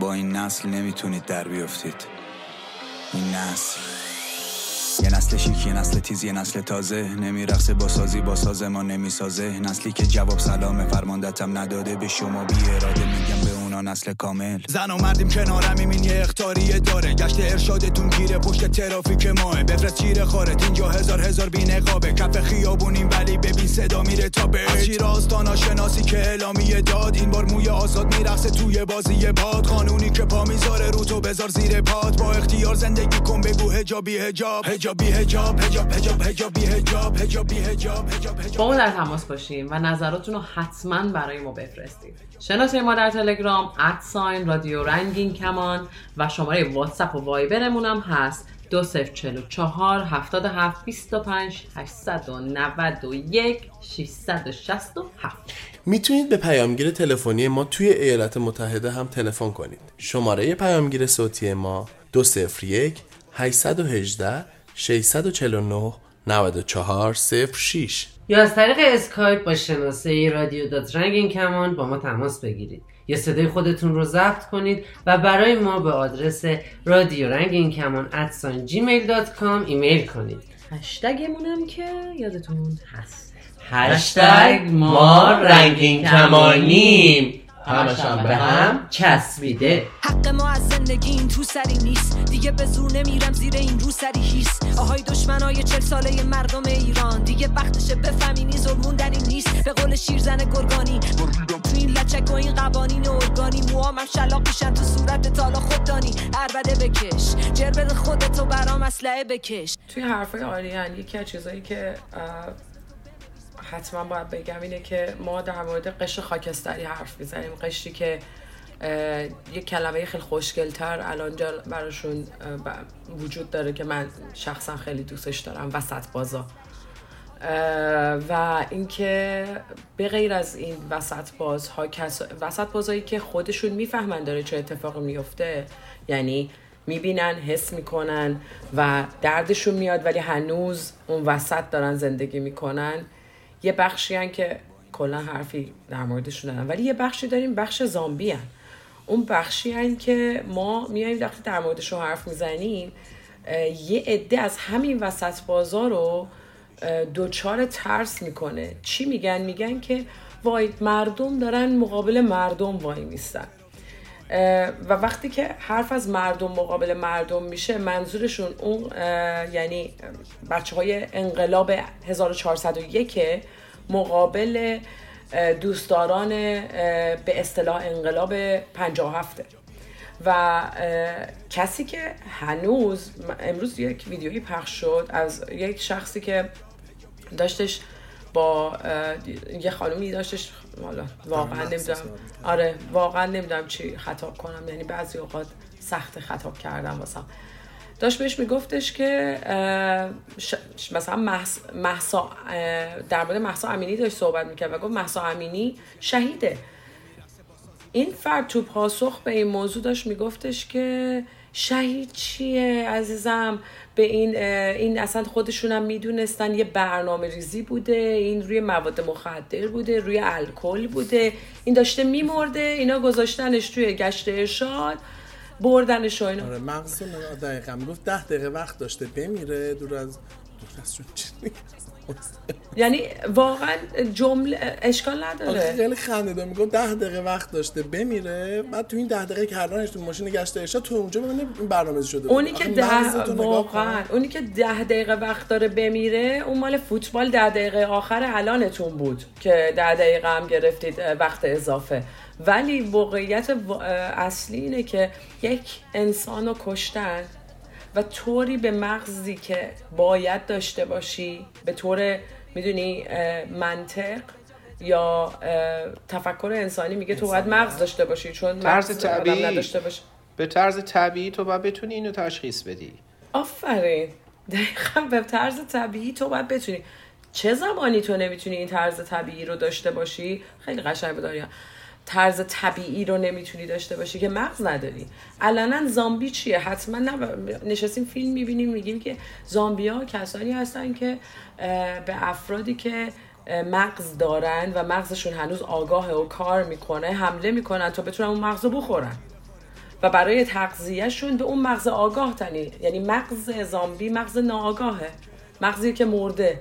با این نسل نمی‌تونید در بیفتید این نسل. یه نسل شیک یه نسل تیز یه نسل تازه. نمیرقصه با سازی با ساز ما نمی‌سازه. نسلی که جواب سلام فرماندتم نداده به شما. بی اراده نسل کامل. زن و مردیم کنارم این یه اختاریه داره. گشت ارشادتون گیره پشت ترافیک ماه. بفرست چیره خارت اینجا هزار هزار بی نقابه. کف خیابونیم ولی ببین صدا میره تا به از شیر آستانا شناسی که اعلامیه داد. این بار موی آزاد میرقصه توی بازی باد. قانونی که پا می‌ذاره رو تو بذار زیر پات با اختیار زندگی کن بگو هجابی هجاب. هجابی هجاب. هجاب هجاب هجابی هجاب. هجابی هجاب هجاب هجاب. با ما در تماس باشیم و نظراتتون رو حتما برای ما بفرستید. شناسه ما در تلگرام ادساین رادیو رنگین کمان و شماره واتساپ و وایبرمون هم هست. 2044 77 25 891 667 می‌تونید به پیامگیر تلفنی ما توی ایالات متحده هم تلفن کنید. شماره پیامگیر صوتی ما 201 818 649 94 06 یا از طریق اسکایپ با شناسه رادیو دات رنگین کمان با ما تماس بگیرید. یا صدای خودتون رو ضبط کنید و برای ما به آدرس رادیو رنگین کمان ادسان جیمیل دات کام ایمیل کنید. هشتگمون هم که یادتون هست. هشتگ ما رنگین کمانیم همش هم به هم چسبیده. حق ما از زندگی این تو سری نیست. دیگه به زور نمیرم زیر این رو سری هیست آهای دشمنای چل ساله مردم ایران. دیگه وقتشه بفهمینی ظلمون در این نیست. به قول شیرزن گرگانی تو این لچک و این قوانین ارگانی موامم شلاق میشن تو صورت تالا خوددانی. عربده بکش بده خودتو برام اسلحه بکش. توی حرفای آریان یکی از چیزایی که حتما باید بگم اینه که ما در مورد قشر خاکستری حرف می‌زنیم. قشری که یه کلمه خیلی خوشگلتر الان براشون وجود داره که من شخصا خیلی دوستش دارم وسط بازا. و اینکه به غیر از این وسط بازها کس... وسط بازهایی که خودشون می‌فهمن داره چه اتفاقی میفته یعنی می‌بینن حس می‌کنن و دردشون میاد ولی هنوز اون وسط دارن زندگی می‌کنن. یه بخشی هن که کلا حرفی در موردشون دارن. ولی یه بخشی داریم بخش زامبی هن. اون بخشی هن که ما میایم وقتی در موردشون حرف می‌زنیم یه عده از همین وسط بازار رو دوچار ترس می‌کنه. چی میگن؟ میگن که وای مردم دارن مقابل مردم وای میستن. و وقتی که حرف از مردم مقابل مردم میشه منظورشون اون یعنی بچه های انقلاب 1401 مقابل دوستداران به اصطلاح انقلاب 57 و کسی که هنوز امروز یک ویدیویی پخش شد از یک شخصی که داشتش با یه خانومی داشتش حالا واقعا نمی‌دونم. آره واقعا نمی‌دونم چی خطاب کنم. یعنی بعضی اوقات سخت خطاب کردم واسم. داشت بهش میگفتش که ش- مثلا محس- محسا در مورد محسا امینی داشت صحبت می‌کرد و گفت محسا امینی شهیده. این فرد تو پاسخ به این موضوع داشت میگفتش که شهید چیه عزیزم؟ به این این اصلا خودشون هم می‌دونستن یه برنامه ریزی بوده این روی مواد مخدر بوده روی الکل بوده. این داشته میمرده اینا گذاشتنش توی گشت ارشاد بردنش و اینا. آره مغزون دقیقا. می‌گفت ده دقیقه وقت داشته بمیره دور از دور از؟ یعنی واقعا جمله اشکال نداره. خیلی خنده می‌گفت ده دقیقه وقت داشته. بمیره. بعد تو این ده دقیقه کردنش تو ماشین گشت ارشاد تو اونجا ببینه این برنامه شده. اونی که ده واقعا. اونی که ده دقیقه وقت داره بمیره اون مال فوتبال ده دقیقه آخر الانتون بود که ده دقیقه هم گرفتید وقت اضافه. ولی واقعیت اصلی اینه که یک انسان رو کشتن و طوری به مغزی که باید داشته باشی به طور می‌دونی منطق یا تفکر انسانی میگه تو باید مغز داشته باشی چون طرز مغز طبیعی. نداشته باشه. به طرز طبیعی تو باید بتونی اینو تشخیص بدی. آفرین. دقیقا به طرز طبیعی تو باید بتونی. چه زمانی تو نمی‌تونی این طرز طبیعی رو داشته باشی؟ خیلی قشنگ به داریا طرز طبیعی رو نمی‌تونی داشته باشی که مغز نداری. علنا زامبی چیه؟ حتما نشستیم فیلم می‌بینیم میگیم که زامبی ها کسانی هستن که به افرادی که مغز دارن و مغزشون هنوز آگاه و کار می‌کنه حمله می‌کنن تا بتونن اون مغز رو بخورن. و برای تغذیهشون به اون مغز آگاه تنی یعنی مغز زامبی مغز ناآگاهه. مغزی که مرده.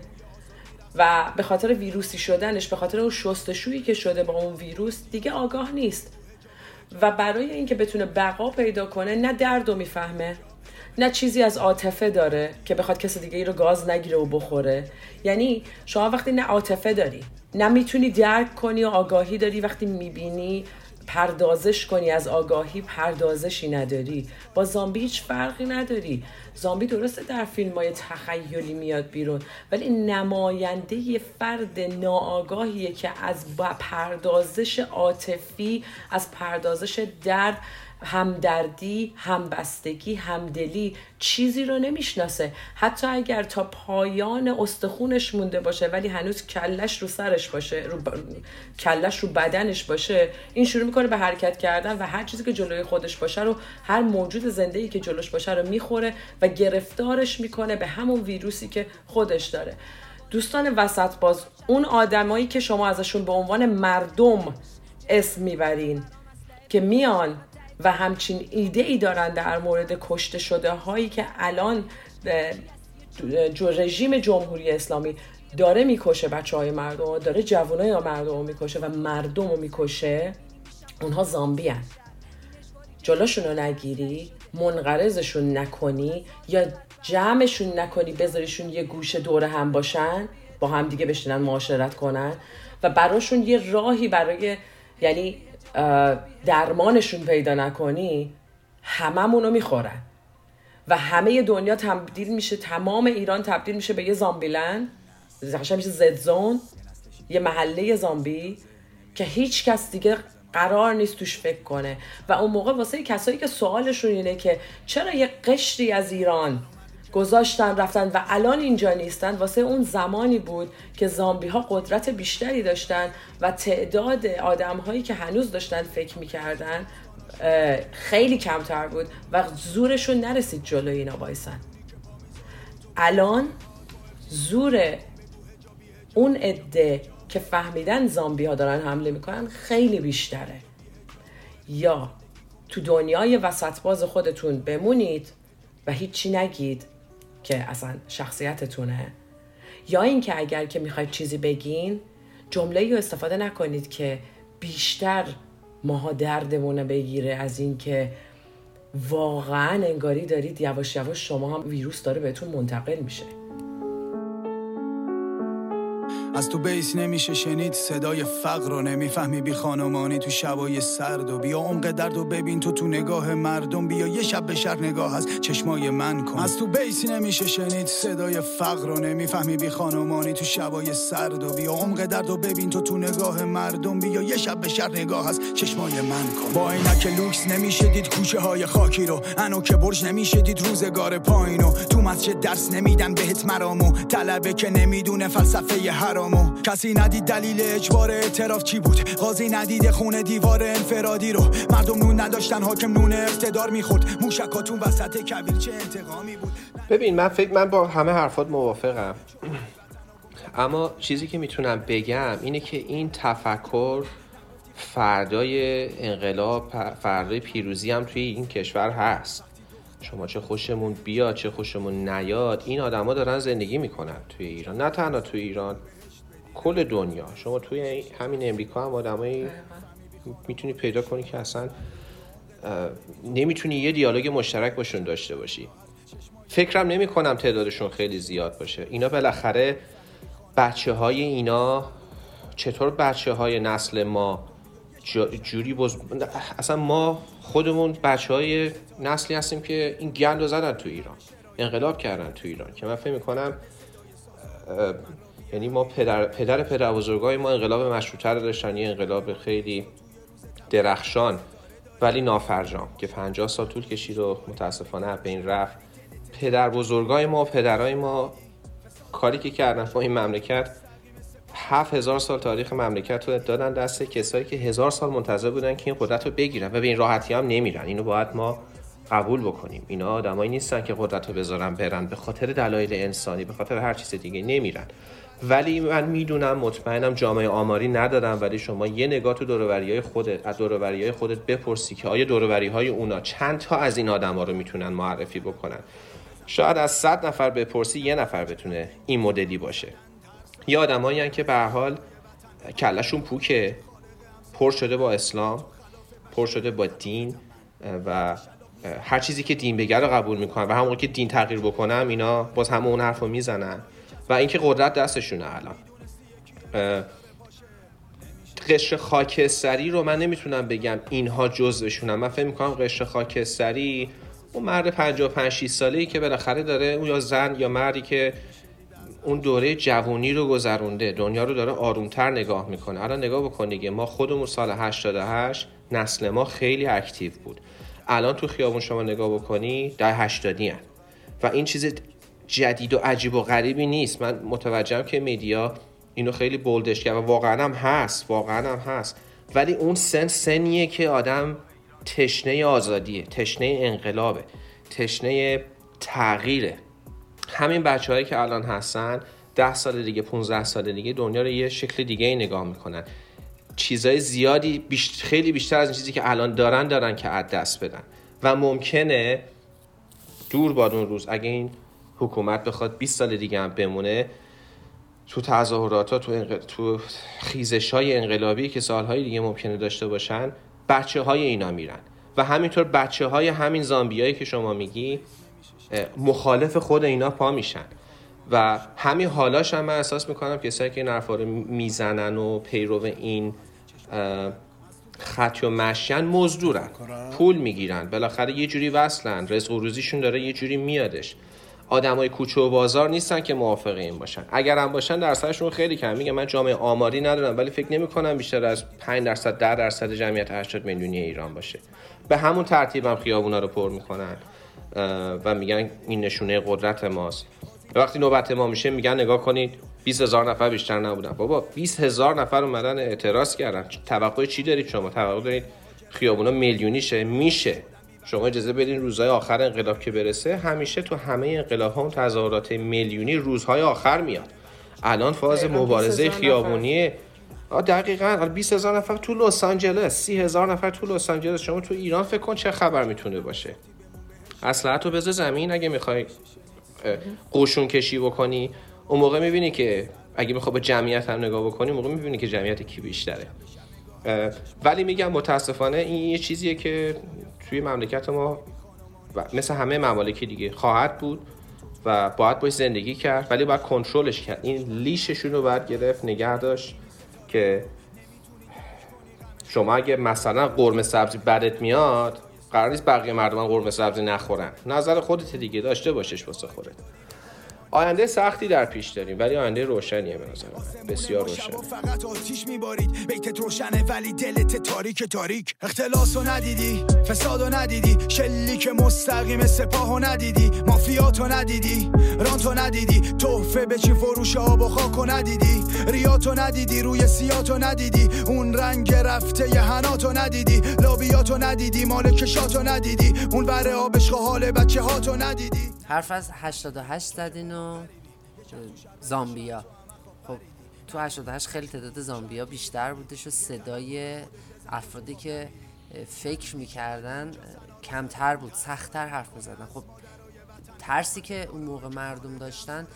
و به خاطر ویروسی شدنش به خاطر اون شستشویی که شده با اون ویروس دیگه آگاه نیست. و برای اینکه بتونه بقا پیدا کنه نه درد رو می‌فهمه نه چیزی از عاطفه داره که بخواد کسی دیگه ای رو گاز نگیره و بخوره. یعنی شما وقتی نه عاطفه داری نه می‌تونی درک کنی و آگاهی داری وقتی می‌بینی پردازش کنی از آگاهی پردازشی نداری. با زامبی هیچ فرقی نداری. زامبی درسته در فیلم های تخیلی میاد بیرون ولی نماینده یه فرد ناآگاهیه که از پردازش عاطفی از پردازش درد همدردی همبستگی همدلی چیزی رو نمی‌شناسه. حتی اگر تا پایان استخونش مونده باشه ولی هنوز کلش رو سرش باشه رو ب... کلش رو بدنش باشه این شروع می‌کنه به حرکت کردن و هر چیزی که جلوی خودش باشه رو هر موجود زنده ای که جلوش باشه رو می‌خوره و گرفتارش می‌کنه به همون ویروسی که خودش داره. دوستان وسط باز اون آدمایی که شما ازشون به عنوان مردم اسم می‌برین که میان و همچین ایده ای دارن در مورد کشته شده هایی که الان رژیم جمهوری اسلامی داره می‌کشه بچه های مردم داره جوانای مردم رو می‌کشه و مردم رو می‌کشه اونها زامبی هن. جلوشون رو نگیری منقرضشون نکنی یا جمعشون نکنی بذاریشون یه گوشه دور هم باشن با هم دیگه بشینن معاشرت کنن و براشون یه راهی برای یعنی درمانشون پیدا نکنی هممون رو می‌خورن. و همه دنیا تبدیل میشه تمام ایران تبدیل میشه به یه زامبیلند قشنگ میشه زد زون. یه محله زامبی که هیچ کس دیگه قرار نیست توش فکر کنه. و اون موقع واسه کسایی که سوالشون اینه که چرا یه قشری از ایران گذاشتن رفتن و الان اینجا نیستن. واسه اون زمانی بود که زامبی ها قدرت بیشتری داشتن و تعداد آدم هایی که هنوز داشتن فکر می‌کردن خیلی کمتر بود و زورشون نرسید جلوی اینا وایسن. الان زور اون عده که فهمیدن زامبی ها دارن حمله می‌کنن خیلی بیشتره. یا تو دنیای وسط باز خودتون بمونید و هیچی نگید. که اصلا شخصیتتونه. یا اینکه اگر که می‌خواید چیزی بگین جمله رو استفاده نکنید که بیشتر ماها دردمونه بگیره از اینکه واقعا انگاری دارید یواش یواش شما هم ویروس داره بهتون منتقل میشه. از تو بیس نمیشه شنید صدای فقر رو نمی‌فهمی. بی خانمانی تو شبای سرد و بیا عمق درد و ببین. تو تو نگاه مردم بیا یه شب به شهر نگاه از چشمای من کن. از تو بیس نمیشه شنید صدای فقر رو نمی‌فهمی. بی خانمانی تو شبای سرد و بیا عمق درد و ببین. تو تو نگاه مردم بیا یه شب به شهر نگاه از چشمای من کن. با عینک لوکس نمیشه دید کوچه های خاکی رو. انو که برج نمیشه دید روزگار پایینو تو مسجد درس نمیدن بهت مرامو. طلبه که نمی‌دونه فلسفه حرام برامو کسی ندید دلیل اجبار اعتراف چی بود؟ قاضی ندید خونه دیوار انفرادی رو. مردم نون نداشتن حاکم نون اقتدار می‌خورد. موشکاتون وسط کویر چه انتقامی بود. ببین من فکر من با همه حرفات موافقم. اما چیزی که می‌تونم بگم اینه که این تفکر فردای انقلاب فردای پیروزی هم توی این کشور هست. شما چه خوشمون بیاد چه خوشمون نیاد این آدما دارن زندگی می‌کنن توی ایران. نه تنها توی ایران کل دنیا. شما توی همین امریکا هم آدمایی می‌تونی پیدا کنی که اصلا نمی‌تونی یه دیالوگ مشترک باشون داشته باشی. فکرم نمی کنم تعدادشون خیلی زیاد باشه. اینا بالاخره بچه های اینا چطور بچه های نسل ما جوری بز... اصلا ما خودمون بچه های نسلی هستیم که این گند رو زدن تو ایران انقلاب کردن تو ایران که من فکر می‌کنم یعنی ما پدر پدر پدر بزرگای ما انقلاب مشروطه رو داشتن یه انقلاب خیلی درخشان ولی نافرجام که 50 سال طول کشید و متاسفانه از بین رفت. پدر بزرگای ما پدرای ما کاری که کردن این مملکت هفت هزار سال تاریخ مملکت رو دادن دست کسایی که هزار سال منتظر بودن که این قدرت رو بگیرن. و به این راحتی هم نمیرن. اینو باید ما قبول بکنیم. اینا آدمایی نیستن که قدرت رو بذارن برن. به خاطر دلایل انسانی به خاطر هر چیز دیگه نمیرن. ولی من می‌دونم مطمئنم جامعه آماری ندادم ولی شما یه نگاه تو دوروبری های خودت از دوروبری های خودت بپرسی که آیا دوروبری های اونا چند تا از این آدما رو می‌تونن معرفی بکنن. شاید از صد نفر بپرسی یه نفر بتونه این مدلی باشه. یه آدمایی که به حال کلشون پوکه. پر شده با اسلام پر شده با دین و هر چیزی که دین بگه رو قبول می‌کنن و همون که دین تغییر بکنم اینا باز همه اون حرف رو می‌زنن. و اینکه قدرت دستشونه الان. قشر خاکستری رو من نمی‌تونم بگم اینها جزوشونن. من فکر می‌کنم قشر خاکستری اون مرد 55 6 ساله ای که بالاخره داره اون یا زن یا مردی که اون دوره جوانی رو گذرونده دنیا رو داره آرومتر نگاه می‌کنه. الان نگاه بکن دیگه ما خودمون سال 88 نسل ما خیلی اکتیو بود. الان تو خیابون شما نگاه بکنی در 80 هن. و این چیز جدید و عجیب و غریبی نیست. من متوجهم که میدیا اینو خیلی بولدش کرد و واقعا هم هست واقعا هم هست. ولی اون سن سنیه که آدم تشنه آزادیه تشنه انقلابه تشنه تغییره. همین بچه هایی که الان هستن ده سال دیگه 15 سال دیگه دنیا رو یه شکل دیگه ای نگاه می‌کنن. چیزای زیادی بیش- خیلی بیشتر از این چیزی که الان دارن دارن که از دست بدن. و ممکنه دور باد اون روز اگه این حکومت بخواد 20 سال دیگه هم بمونه تو تظاهرات تو, انق... تو خیزش های انقلابی که سالهای دیگه ممکنه داشته باشن بچه های اینا میرن. و همینطور بچه های همین زامبیایی که شما میگی مخالف خود اینا پا میشن. و همین حالاش هم من احساس می‌کنم کسایی که این حرفا رو می‌زنن و پیرو این خط و مشین مزدورن. پول می‌گیرن. بالاخره یه جوری وصلن. رزق و روزیشون داره یه جوری میادش. آدمای کوچه و بازار نیستن که موافق این باشن. اگر هم باشن درصدشون خیلی کم میگه من جامعه آماری ندارم ولی فکر نمی کنم بیشتر از 5 درصد 10 درصد جمعیت 80 میلیونی ایران باشه. به همون ترتیب هم خیابونا رو پر می‌کنن و میگن این نشونه قدرت ماست. وقتی نوبت ما میشه میگن نگاه کنید 20 هزار نفر بیشتر نبودن. بابا 20 هزار نفر اومدن اعتراض کردن. توقع چی دارید شما؟ توقع دارید خیابونا میلیونی شه میشه. شما اجازه بدین روزهای آخر انقلاب که برسه همیشه تو همه انقلاب ها اون تظاهرات میلیونی روزهای آخر میاد. الان فاز مبارزه 20,000 نفر. خیابونیه آه دقیقا. 20 هزار نفر تو لس آنجلس 30 هزار نفر تو لس آنجلس. شما تو ایران فکر کن چه خبر می‌تونه باشه. اصلا تو بذار زمین اگه می‌خوای قوشون کشی بکنی. اون موقع می‌بینی که اگه می‌خوای به جمعیت هم نگاه بکنی موقع می‌بینی که جمعیت کی بیشتره. ولی میگم متاسفانه این یه چیزیه که توی مملکت ما و مثل همه ممالک دیگه خواهد بود و باید باش زندگی کرد ولی باید کنترلش کرد. این لیششون رو باید گرفت نگه داشت که شما اگه مثلا قرمه سبزی بدت میاد قرار نیست بقیه مردم قرمه سبزی نخورن. نظر خودت دیگه داشته باشش واسه خودت. آینده سختی در پیش داریم ولی آینده روشنیه به نظر من. بسیار روشن فقط آتیش میبارید بیتت روشنه ولی دلت تاریک تاریک. اختلاس ندیدی فساد رو ندیدی شلیک مستقیم سپاه رو ندیدی مافیات رو ندیدی. رانت رو ندیدی تحفه به چی فروش آب و خاک رو ندیدی. ریات رو ندیدی روی سیات رو ندیدی. اون رنگ رفته ی هنات رو ندیدی. لابیات رو ندیدی مال کشات رو ندیدی. اون ور آبش حال بچه هات رو ندیدی. حرف از 88 زدین و زامبیا. خب تو 88 خیلی تعداد زامبیا بیشتر بودش و صدای افرادی که فکر می‌کردن کمتر بود سختتر حرف می‌زدن. خب ترسی که اون موقع مردم داشتن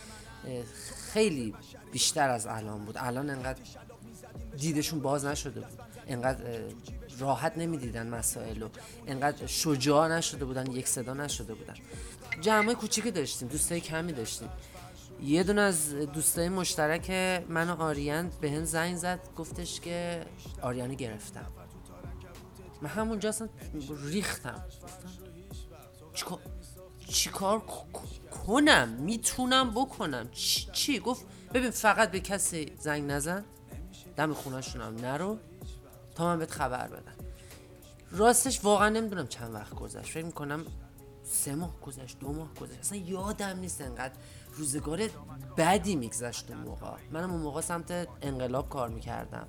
خیلی بیشتر از الان بود. الان انقدر دیدشون باز نشده بود. انقدر راحت نمی‌دیدن مسائل و انقدر شجاع نشده بودن یک صدا نشده بودن. جمعه کوچیکی داشتیم دوستای کمی داشتیم. یه دونه از دوستای مشترک من و آریان به هم زنگ زد گفتش که آریانی گرفتم. من همونجا اصلا ریختم. چیکار چیکار کنم؟ می‌تونم بکنم؟ چی, چی؟ گفت ببین فقط به کسی زنگ نزن دم خونهشون هم نرو. تا من بهت خبر بدم. راستش واقعا نمی‌دونم چند وقت گذشت. فکر می‌کنم سه ماه گذشت دو ماه گذشت. اصلا یادم نیست انقدر روزگار بدی میگذشت اون موقع. منم اون موقع سمت انقلاب کار می‌کردم.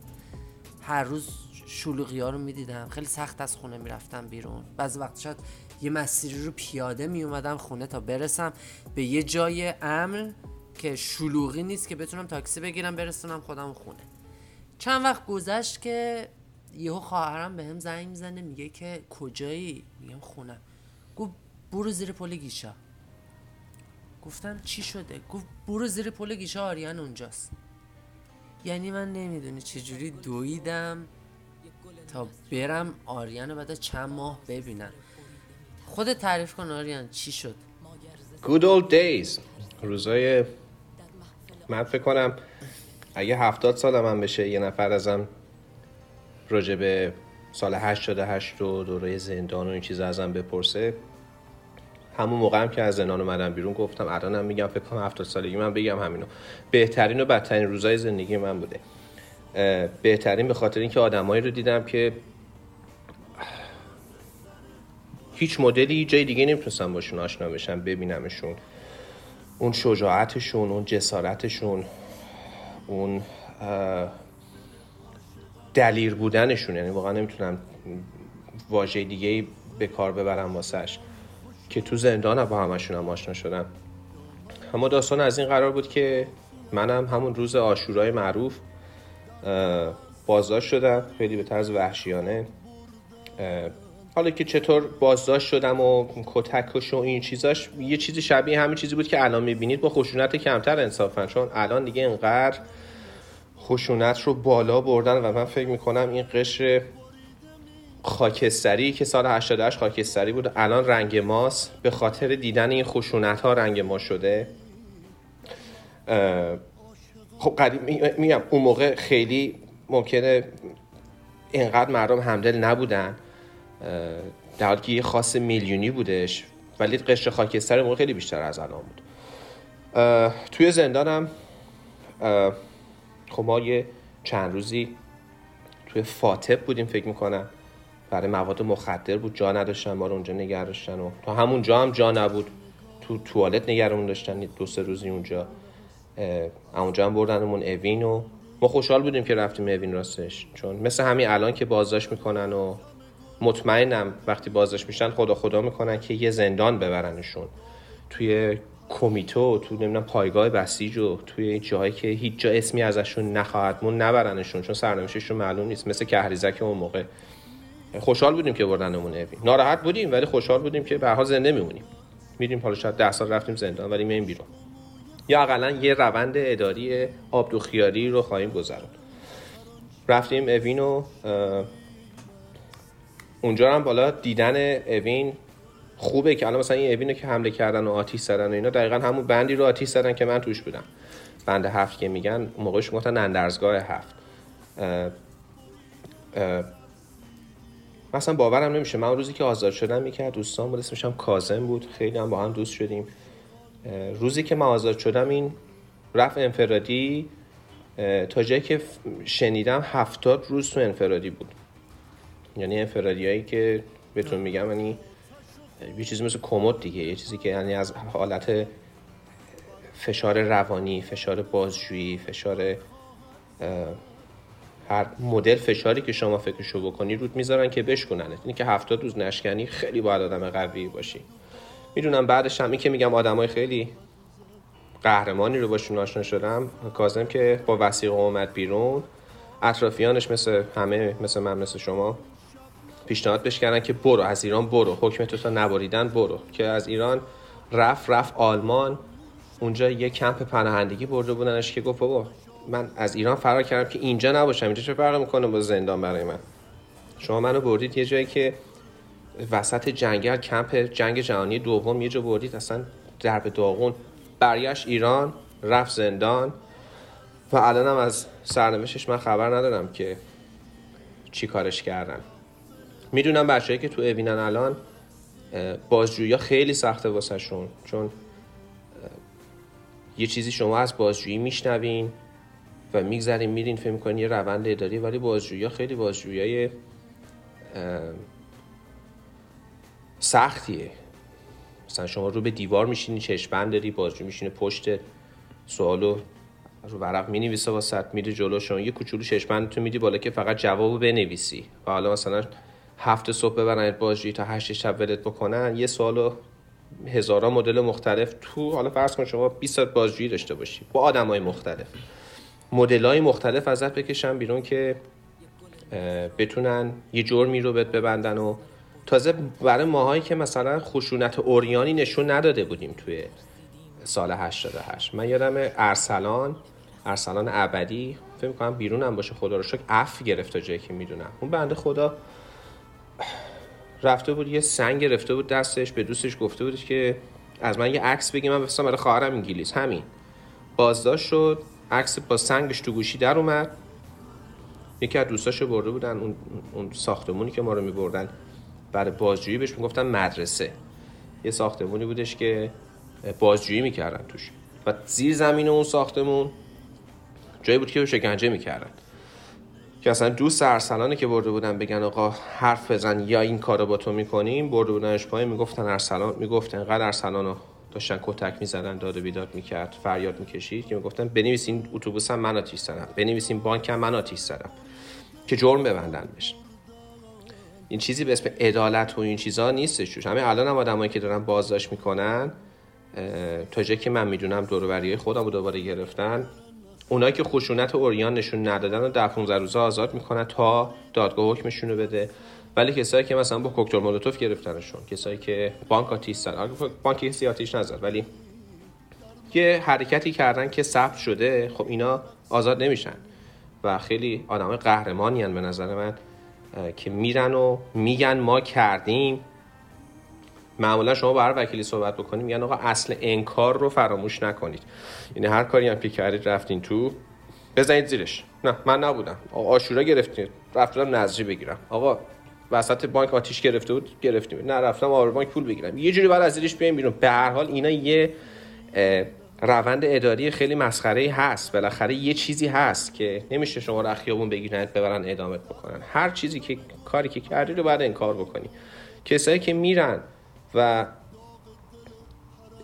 هر روز شلوغی ها رو می‌دیدم. خیلی سخت از خونه می‌رفتم بیرون. بعضی وقت شاید یه مسیری رو پیاده میومدم خونه تا برسم به یه جای امن که شلوغی نیست که بتونم تاکسی بگیرم برسونم خودم خونه. چند وقت گذشت که یهو خواهرم به هم زنگ می‌زنه میگه که کجایی؟ میگم خونه. گفت برو زیر پل گیشا. گفتم چی شده؟ گفت برو زیر پل گیشا آریان اونجاست. یعنی من نمی‌دونی چجوری دویدم تا برم آریان رو بعد چند ماه ببینم. خودت تعریف کن آریان چی شد؟ Good old days. روزای من فکر کنم اگه هفتاد سال من بشه یه نفر ازم راجع به سال 88 و دوره زندان و این چیز ازم بپرسه. همون موقع هم که از زندان اومدم بیرون گفتم الانم میگم فکر کنم 70 سالگی من بگم همینو. بهترین و بدترین روزای زندگی من بوده. بهترین به خاطر اینکه آدمایی رو دیدم که هیچ مدلی جای دیگه نمی‌تونستم باشون آشنا بشم ببینمشون. اون شجاعتشون اون جسارتشون اون دلیر بودنشون یعنی واقعا نمی‌تونم واژه دیگه به کار ببرم واسش که تو زندان با همشون هم آشنا شدم. اما داستان از این قرار بود که منم همون روز آشورای معروف بازداشت شدم خیلی به طرز وحشیانه. حالا که چطور بازداشت شدم و کتکش و این چیزاش یه چیزی شبیه همین چیزی بود که الان می‌بینید با خشونت کمتر انصافا چون الان دیگه انقدر خشونت رو بالا بردن و من فکر می‌کنم این قشر خاکستری که سال 88 خاکستری بود الان رنگ ماست. به خاطر دیدن این خشونت ها رنگ ما شده. خب قدیم می- میگم اون موقع خیلی ممکنه اینقدر مردم همدل نبودن. در حالی که یه خاص میلیونی بودش. ولی قشر خاکستر اون موقع خیلی بیشتر از الان بود. توی زندانم خب ما یه چند روزی توی فاتب بودیم فکر می‌کنم. برای مواد مخدر بود جا نداشتن ما رو اونجا نگه داشتن و تا همونجا هم جا نبود. تو توالت نگرمون داشتن دو سه روزی اونجا. اونجا هم بردنمون اوین و ما خوشحال بودیم که رفتیم اوین راستش. چون مثل همین الان که بازداشت می‌کنن و مطمئنم وقتی بازداشت میشن خدا خدا می‌کنن که یه زندان ببرنشون. توی کمیتو تو نمی‌دونم پایگاه بسیج و توی جایی که هیچ جا اسمی ازشون نخواهد مون نبرنشون چون سرنوشتشون معلوم نیست مثل کهریزک اون موقع. خوشحال بودیم که بردنمون اوین ناراحت بودیم ولی خوشحال بودیم که به زنده میمونیم. میریم حالا شاید ده سال رفتیم زندان ولی میایم بیرون. یا اقلا یه روند اداری آبدوخیاری رو خواهیم گذرون. رفتیم اوین و اونجا هم بالا دیدن اوین خوبه که الان مثلا این اوین که حمله کردن و آتیش زدن و اینا دقیقا همون بندی رو آتیش زدن که من توش بودم. بند هفت که میگن موقعش گفتن اندرزگاه هفت. مثلا باورم نمیشه. من روزی که آزاد شدم از دوستان بود اسمش هم کاظم بود. خیلی هم با هم دوست شدیم. روزی که من آزاد شدم این رفت انفرادی تا جایی که شنیدم هفتاد روز تو انفرادی بود. یعنی انفرادی هایی که بهتون میگم یعنی یه چیزی مثل کمد دیگه یه چیزی که یعنی از حالت فشار روانی فشار بازجویی فشار هر مدل فشاری که شما فکرشو بکنی رود می‌ذارن که بشکننت اینی که هفتاد روز نشکنی خیلی باید آدم قوی باشی. می‌دونم بعدش هم این که میگم آدمای خیلی قهرمانی رو باشون آشنا شدم کازم که با وسیقه اومد بیرون اطرافیانش مثل همه مثل من مثل شما. پیشنهاد بهش کردن که برو از ایران برو. حکم تو تا نبریدن برو. که از ایران رفت رفت آلمان. اونجا یه کمپ پناهندگی برده بودنش که گفت بابا من از ایران فرار کردم که اینجا نباشم اینجا چه فرق می‌کنه با زندان برای من؟ شما منو بردید یه جایی که وسط جنگل کمپ جنگ جهانی دوم یه جا بردید اصلا درب داغون. برگشت ایران رفت زندان. و الانم از سرنوشتش من خبر ندارم که چی کارش کردن. می‌دونم بچه‌ای که تو اوینن الان بازجویی خیلی سخته واسه شون چون یه چیزی شما از بازجویی میشنوین و میگذرین میرین فکر می‌کنین یه روند اداری ولی بازجویی خیلی بازجویی سختیه. مثلا شما رو به دیوار میشینی چشمند داری بازجو میشینه پشت سوالو رو ورق می‌نویسه واسه میره جلو شما یه کوچولو چشمند تو میدی بالا که فقط جوابو بنویسی. و حالا مثلا هفت صبح ببرنت بازجویی تا هشت شب ولت بکنن یه سوالو هزاران مدل مختلف تو حالا فرض کن شما 20 ساعت بازجویی داشته باشی با آدمای مختلف. مدل های مختلف ازت بکشن بیرون که بتونن یه جرمی رو بهت ببندن و تازه برای ماهایی که مثلا خشونت اوریانی نشون نداده بودیم توی سال 88 من یادم ارسلان ارسلان ابدی فکر می‌کنم بیرونم باشه خدا رو شکر عفو گرفت تا جایی که می‌دونم. اون بنده خدا رفته بود یه سنگ گرفته بود دستش به دوستش گفته بود که از من یه عکس بگی من بفرستم برای خواهرم انگلیس. همین. بازداشت شد عکس با سنگش تو گوشی در اومد. یکی از دوستاشو برده بودن اون, اون ساختمونی که ما رو میبردن. برای بازجویی بهش می‌گفتن مدرسه. یه ساختمونی بودش که بازجویی می‌کردن توش. و زیر زمین اون ساختمون جایی بود که شکنجه می‌کردن. که اصلا دوست ارسلانه که برده بودن بگن آقا حرف بزن یا این کارو با تو می‌کنیم برده بودنش پایین می‌گفتن ارسلان می‌گفتن انقدر ارسلان رو داشتن کتک می‌زدن داد و بیداد می‌کرد فریاد می‌کشید که می‌گفتن بنویسین اتوبوسم من آتیش زدم بنویسین بانکم من آتیش زدم که جرم ببندن بهش. این چیزی به اسم عدالت و این چیزا نیستش توش. همه الان هم آدمایی که دارن بازداشت می‌کنن تا جایی که من می‌دونم دوروبری خودم رو دوباره گرفتن اونایی که خشونت اوریان نشون ندادن و در 15 روزه آزاد می‌کنن تا دادگاه حکمشون رو بده. ولی کسایی که مثلا با کوکتل مولوتوف گرفتنشون کسایی که بانک آتیش زدن آره، بانک کسی آتیش نزد ولی یه حرکتی کردن که ثبت شده خب اینا آزاد نمیشن. و خیلی آدم قهرمانی هن به نظر من که میرن و میگن ما کردیم. معمولا شما هر وکیلی صحبت بکنیم میگن آقا اصل انکار رو فراموش نکنید. یعنی هر کاری هم که کردید رفتین تو بزنید زیرش. نه من نبودم. آقا آشورا گرفتید رفتم نظری بگیرم. آقا وسط بانک آتیش گرفته بود گرفتیم. نه رفتم آبر بانک پول بگیرم. یه جوری بعد از زیرش بیایم بیرون. به هر حال اینا یه روند اداری خیلی مسخره هست. بالاخره یه چیزی هست که نمیشه شما رو خیابون بگیرن ببرن ادامت بکنن. هر چیزی که کاری که کردی رو بعد انکار بکنی. کسایی که میرن و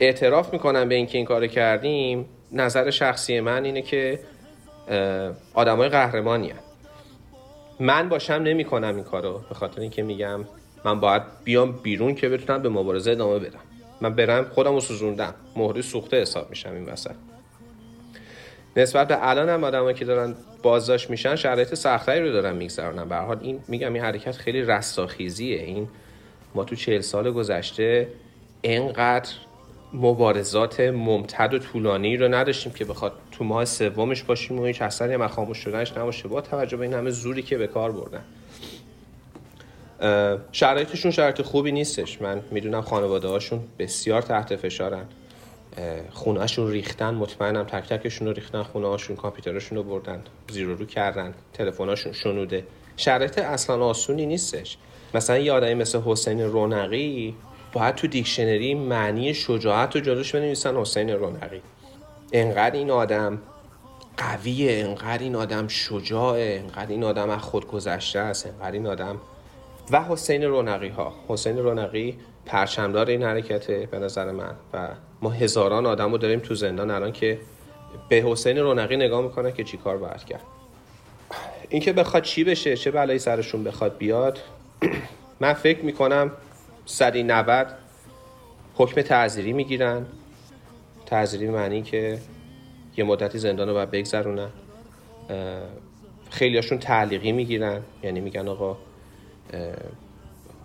اعتراف می‌کنن به اینکه این کار کردیم نظر شخصی من اینه که آدمای قهرمانی. من باشم نمی‌کنم این کارو به خاطر اینکه میگم من باید بیام بیرون که بتونم به مبارزه ادامه بدم. من برم خودم رو سوزوندم. مهری سوخته حساب میشم این وسط. نسبت به الان هم آدمایی که دارن بازداشت میشن شرایط سختری رو دارن میگذرونن. به حال این میگم این حرکت خیلی رستاخیزیه این ما تو چهل سال گذشته انقدر مبارزات ممتد و طولانی رو نداشتیم که بخواد تو ماه سومش باشیم و هیچ اثری هم خاموش شدنش نباشه. با توجه به این همه زوری که به کار بردن. شرایطشون شرایط خوبی نیستش. من می‌دونم خانواده هاشون بسیار تحت فشارن. خونه هاشون ریختن مطمئنم تک تکشون رو ریختن خونه هاشون کامپیوترشون رو بردن زیر رو کردن تلفن‌هاشون شنوده. شرایط اصلا آسونی نیستش. مثلا یه آدمی مثل حسین رونقی باید تو دیکشنری معنی شجاعت رو جلوش بنویسن حسین رونقی. انقدر این آدم قویه انقدر این آدم شجاعه انقدر این آدم از خود گذشته است انقدر این آدم و حسین رونقی ها حسین رونقی پرچمدار این حرکته به نظر من و ما هزاران آدم رو داریم تو زندان الان که به حسین رونقی نگاه می‌کنن که چیکار باید کرد. اینکه بخواد چی بشه چه بلایی سرشون بخواد بیاد من فکر می‌کنم سری 90 حکم تعذیری می‌گیرن. تعذیری معنی که یه مدتی زندان رو باید بگذرونن. خیلی هاشون تعلیقی می‌گیرن. یعنی میگن آقا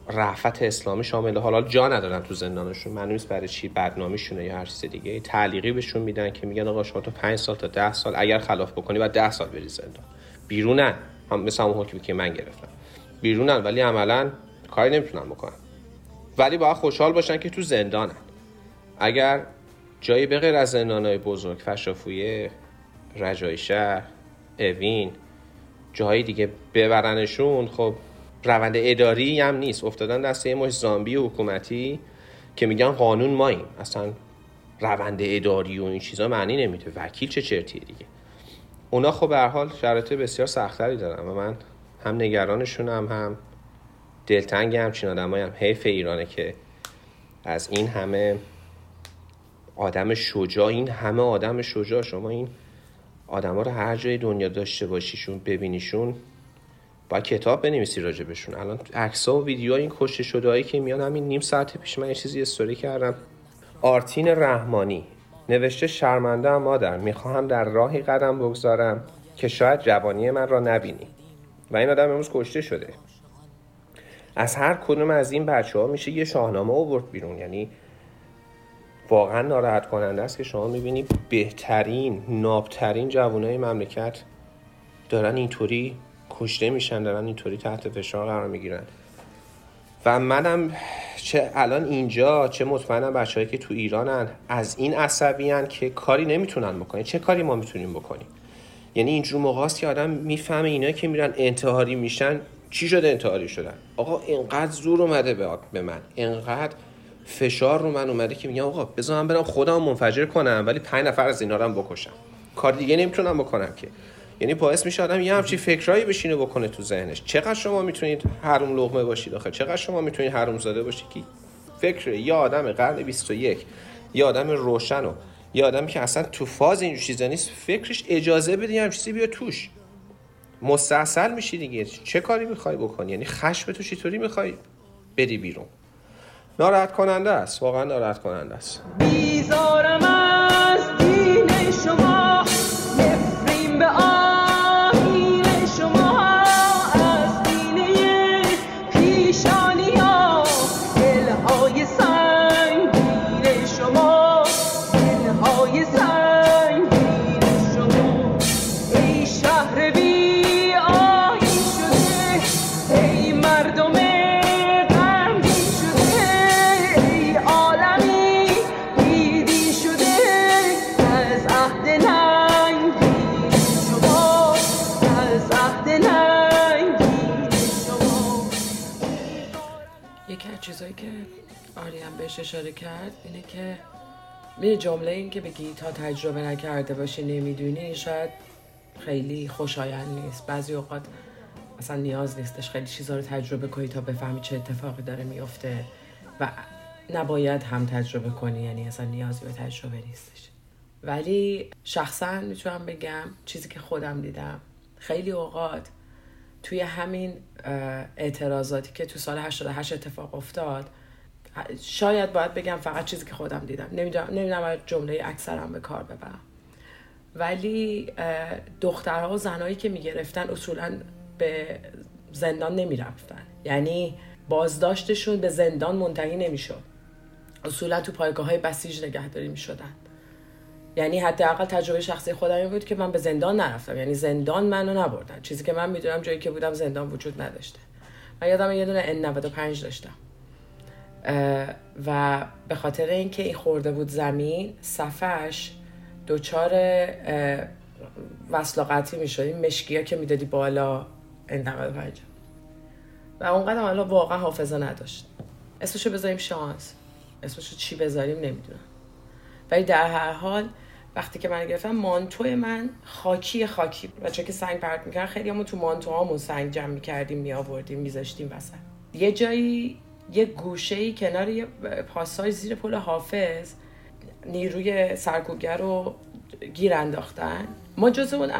رفت اسلامی شامل حالا جا ندارن تو زندانشون. معلوم نیست برای چی بدنامیشونه یا هر چیز دیگه. تعلیقی بهشون میدن که میگن آقا شما تو 5 سال تا 10 سال اگر خلاف بکنی بعد 10 سال بری زندان. بیرونن. هم مثل همون حکمی که من گرفتم. بیرونن ولی عملا کاری نمی‌تونن بکنن. ولی باید خوشحال باشن که تو زندانن. اگر جایی به غیر از زندانهای بزرگ فشافویه رجای شهر اوین جاهای دیگه ببرنشون خب روند اداری هم نیست. افتادن دسته یه مش زامبی حکومتی که میگن قانون ماییم. اصلا روند اداری و این چیزا معنی نمیده. وکیل چه چرتیه دیگه؟ اونا خب به حال شرایط بسیار سختری دارن و من هم نگرانشونم هم دلتنگ همچین آدمایی هم. حیف ایرانه که از این همه آدم شجاع این همه آدم شجاع. شما این آدما رو هر جای دنیا داشته باشیشون ببینیشون با کتاب بنویسی راجبشون الان عکس‌ها و ویدیوها این کشته شدهایی که میان همین نیم ساعت پیش من یه چیزی استوری کردم. آرتین رحمانی نوشته شرمنده مادر می‌خواهم در راهی قدم بگذارم که شاید جوانی من را نبینی. و این آدم امروز کشته شده. از هر کدوم از این بچه ها میشه یه شاهنامه آورد بیرون. یعنی واقعا ناراحت کننده است که شما می‌بینی بهترین نابترین جوانای مملکت دارن اینطوری کشته میشن دارن اینطوری تحت فشار قرار می‌گیرن. و منم چه الان اینجا چه مطمئنم بچههایی که تو ایرانن از این عصبی که کاری نمی‌تونن بکنن. چه کاری ما می‌تونیم بکنیم؟ یعنی اینجور موقع که آدم می‌فهمه اینا که میرن انتحاری میشن. چی شده انتحاری شدن؟ آقا اینقدر زور اومده به من. اینقدر فشار رو من اومده که میگم آقا بذار من برم خودم منفجر کنم ولی پنج نفر از اینا رو هم بکشم. کار دیگه نمی‌تونم بکنم که. یعنی باعث میشه آدم یه همچین فکرایی بشینه بکنه تو ذهنش. چقدر شما می‌تونید حروم لغمه باشید آخه؟ چقدر شما می‌تونید حروم زاده باشید که فکر یه آدم قرن 21 یه آدم روشن و یه آدمی که اصلا تو فاز این چیزا نیست فکرش اجازه بده هم چیزی بیا توش. مستاصل میشی دیگه. چه کاری می‌خوای بکنی؟ یعنی خشم تو چطوری می‌خوای بدی بیرون؟ ناراحت کننده است. واقعا ناراحت کننده است. بیزارم از دین شما. نفرین به آیین یکی از چیزایی که آریان بهش اشاره کرد اینه که میره جمله این که بگی تا تجربه نکرده باشی نمی‌دونی شاید خیلی خوشایند نیست. بعضی اوقات اصلا نیاز نیستش خیلی چیزا رو تجربه کنی تا بفهمی چه اتفاقی داره میفته و نباید هم تجربه کنی یعنی اصلا نیازی به تجربه نیستش. ولی شخصا می‌تونم بگم چیزی که خودم دیدم. خیلی اوقات توی همین اعتراضاتی که تو سال 88 اتفاق افتاد شاید باید بگم فقط چیزی که خودم دیدم. نمی‌دونم نمی‌دونم جمله اکثرم به کار ببرم ولی دخترها و زنایی که می‌گرفتن اصولا به زندان نمی‌رفتن. یعنی بازداشتشون به زندان منتهی نمی‌شد. اصولا تو پایگاه های بسیج نگهداری می‌شدن. یعنی حداقل تجربه شخصی خودم این بود که من به زندان نرفتم. یعنی زندان منو نبردن. چیزی که من می‌دونم جایی که بودم زندان وجود نداشته. من یادم یه دونه N95 داشتم. و به خاطر اینکه این خورده بود زمین صفش دچار اه، وصل و قطعی می‌شد این مشکی ها که می‌دادی بالا N95 و اونقدر حالا واقعا حافظه نداشت. اسمشو بذاریم شانس. اسمشو چی بذاریم نمی‌دونم. ولی در هر حال وقتی که من گرفتم مانتوی من خاکی خاکی بود. بچه که سنگ پرت می‌کردن خیلی همون تو مانتوهامون سنگ جمع می‌کردیم میآوردیم میذاشتیم وسط. یه جایی یه گوشه ای کنار یه پاسای زیر پل حافظ نیروی سرکوبگر رو گیر انداختن. ما جز اون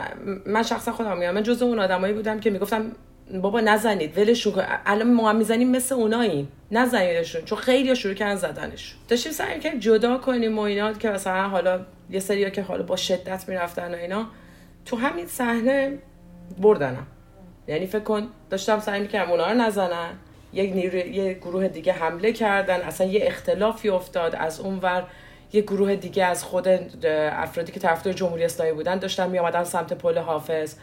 من شخصا خودم میگم من جز اون آدمایی بودم که می‌گفتم بابا نزنید ولشون کن. الان ما هم می‌زنیم مثل اوناییم. نزنیدشون چون خیلی شروع کردن زدنش. داشتیم سعی که جدا کنیم و اینا که مثلا حالا یه سری که حالا با شدت می‌رفتن و اینا تو همین صحنه بردنم. یعنی فکر کن داشتم سعی می‌کردم اونا رو نزنن. یک نیرو یه گروه دیگه حمله کردن اصلا یه اختلافی افتاد از اونور یه گروه دیگه از خود افرادی که طرفدار جمهوری اسلامی بودن داشتن می آمدن سمت پل حافظ.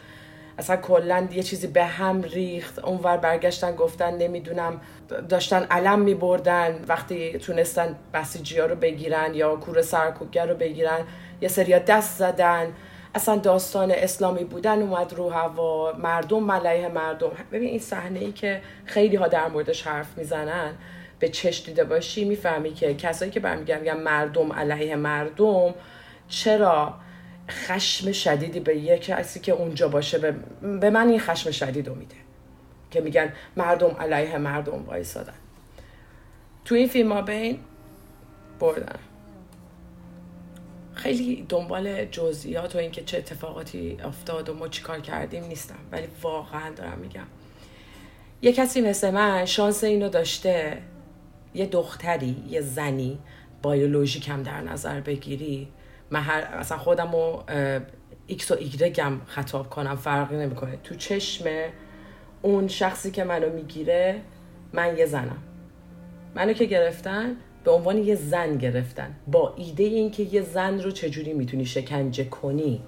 اصلا کلا یه چیزی به هم ریخت. اونور برگشتن گفتن نمی‌دونم داشتن علم می بردن وقتی تونستن بسیجی ها رو بگیرن یا کور سرکوبگر رو بگیرن یه سریا دست زدن. اصلا داستان اسلامی بودن اومد رو هوا مردم علیه مردم. ببین این صحنه ای که خیلی ها در موردش حرف می‌زنن به چش دیده باشی می‌فهمی که کسایی که برمیگن میگن مردم علیه مردم چرا خشم شدیدی به یه کسی که اونجا باشه به, به من این خشم شدید رو میده. که میگن مردم علیه مردم وایسادن. تو این فیلم ها بین بردن. خیلی دنبال جزئیات و اینکه چه اتفاقاتی افتاد و ما چیکار کردیم نیستم. ولی واقعا دارم میگم. یه کسی مثل من شانس اینو داشته یه دختری یه زنی بیولوژیک هم در نظر بگیری. من هر اصلا خودم رو ایکس و ایگرگم خطاب کنم فرقی نمی‌کنه. تو چشم اون شخصی که منو می‌گیره من یه زنم. منو که گرفتن به عنوان یه زن گرفتن. با ایده اینکه یه زن رو چجوری می‌تونی شکنجه کنی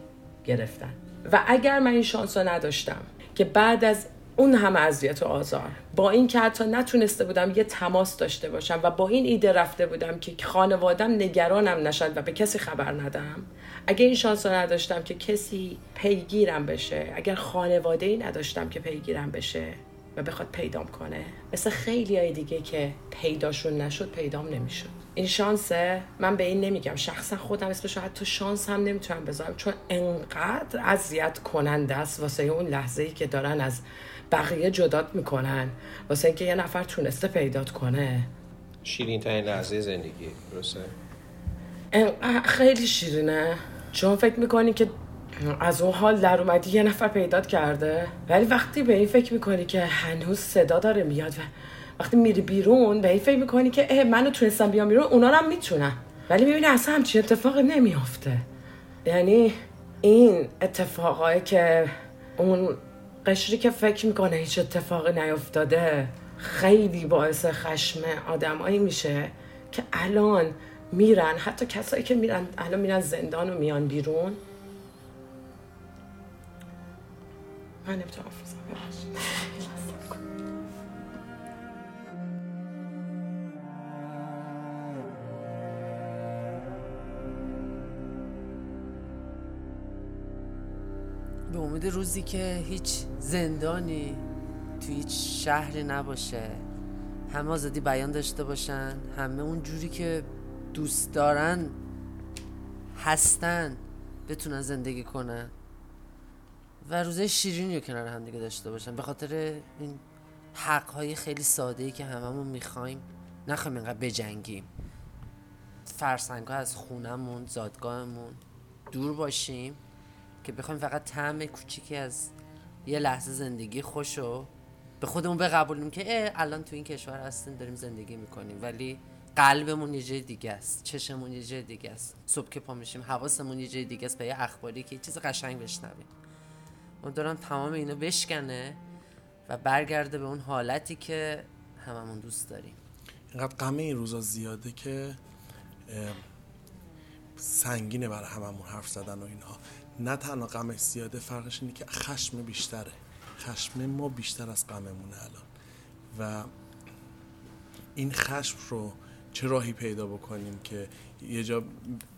گرفتن. و اگر من این شانس رو نداشتم که بعد از اون همه اذیت و آزار با این که حتی نتونسته بودم یه تماس داشته باشم و با این ایده رفته بودم که خانوادم نگرانم نشد و به کسی خبر ندم اگر این شانس رو نداشتم که کسی پیگیرم بشه اگر خانواده ای نداشتم که پیگیرم بشه و بخواد پیدام کنه. مثل خیلی های دیگه که پیداشون نشد پیدام نمی‌شد. این شانسه من به این نمیگم. شخصا خودم اسمش حتی شانس هم نمی‌تونم بذارم. چون انقدر اذیت کننده است واسه اون لحظه ای که دارن از بقیه جدات می‌کنن. واسه اینکه یه نفر تونسته پیدات کنه. شیرین ترین لحظه زندگی درسته؟ خیلی شیرینه. چون فکر می‌کنی که از اون حال در اومدی یه نفر پیدات کرده؟ ولی وقتی به این فکر می‌کنی که هنوز صدا داره میاد و وقتی میری بیرون به این فکر می‌کنی که اه منو تونستم بیام بیرون اونا هم می‌تونن ولی می‌بینی اصلا همچین اتفاقی نمیافته. یعنی این اتفاقایی که اون قشری که فکر می‌کنه هیچ اتفاقی نیافتاده خیلی باعث خشم آدمایی میشه که الان میرن حتی کسایی که میرن الان میرن زندان و میان بیرون. من نمی‌تونم حرف. به امید روزی که هیچ زندانی تو هیچ شهری نباشه همه آزادی بیان داشته باشن همه اون جوری که دوست دارن هستن بتونن زندگی کنن و روزای شیرینی رو کنار هم دیگه داشته باشن به خاطر این حقهای خیلی ساده ای که هممون می‌خوایم. نخوایم اینقدر بجنگیم. فرسنگ از خونمون زادگاهمون دور باشیم که بخوایم فقط طعم کوچیکی از یه لحظه زندگی خوشو به خودمون بقبولیم که الان تو این کشور هستیم داریم زندگی می‌کنیم. ولی قلبمون یه جای دیگه است چشمون یه جای دیگه است. صبح که پا میشیم حواسمون یه جای دیگه است به یه اخباری که یه چیز قشنگ بشنویم. امیدوارم تمام اینو بشکنه و برگرده به اون حالتی که هممون دوست داریم. اینقدر غم این روزا زیاده که سنگینه برای هممون حرف زدن و اینها. نه تنها غمش زیاده فرقش اینه که خشم بیشتره. خشم ما بیشتر از غممونه الان. و این خشم رو چه راهی پیدا بکنیم که یه جا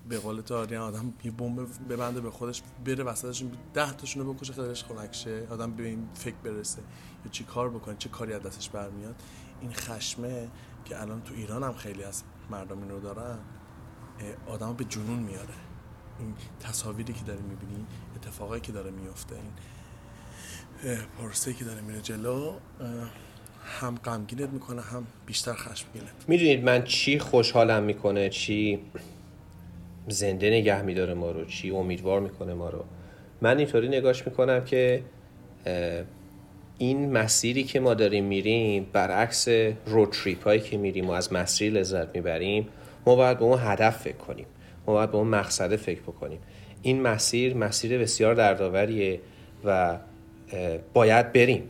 به قول تو آدم یه بمب ببنده به خودش بره وسطش ده تاشون رو بکشه خیلیش خنک شه آدم به این فکر برسه. یا چی کار بکنه چه کاری از دستش برمیاد. این خشمه که الان تو ایران هم خیلی از مردم این رو دارن آدم به جنون میاره. این تصاویری که داری می‌بینی اتفاقایی که داره میفته این پرسه که داره میره جلو هم غمگینت می‌کنه هم بیشتر خشمگینت. می‌دونید من چی خوشحالم می‌کنه؟ چی زنده نگه میداره ما رو؟ چی امیدوار می‌کنه ما رو؟ من اینطوری نگاش می‌کنم که این مسیری که ما داریم میریم برعکس رود تریپ هایی که میریم و از مسیر لذت می‌بریم ما باید به اون هدف فکر کنیم. ما باید به اون مقصد فکر بکنیم. این مسیر مسیر بسیار دردآوریه و باید بریم.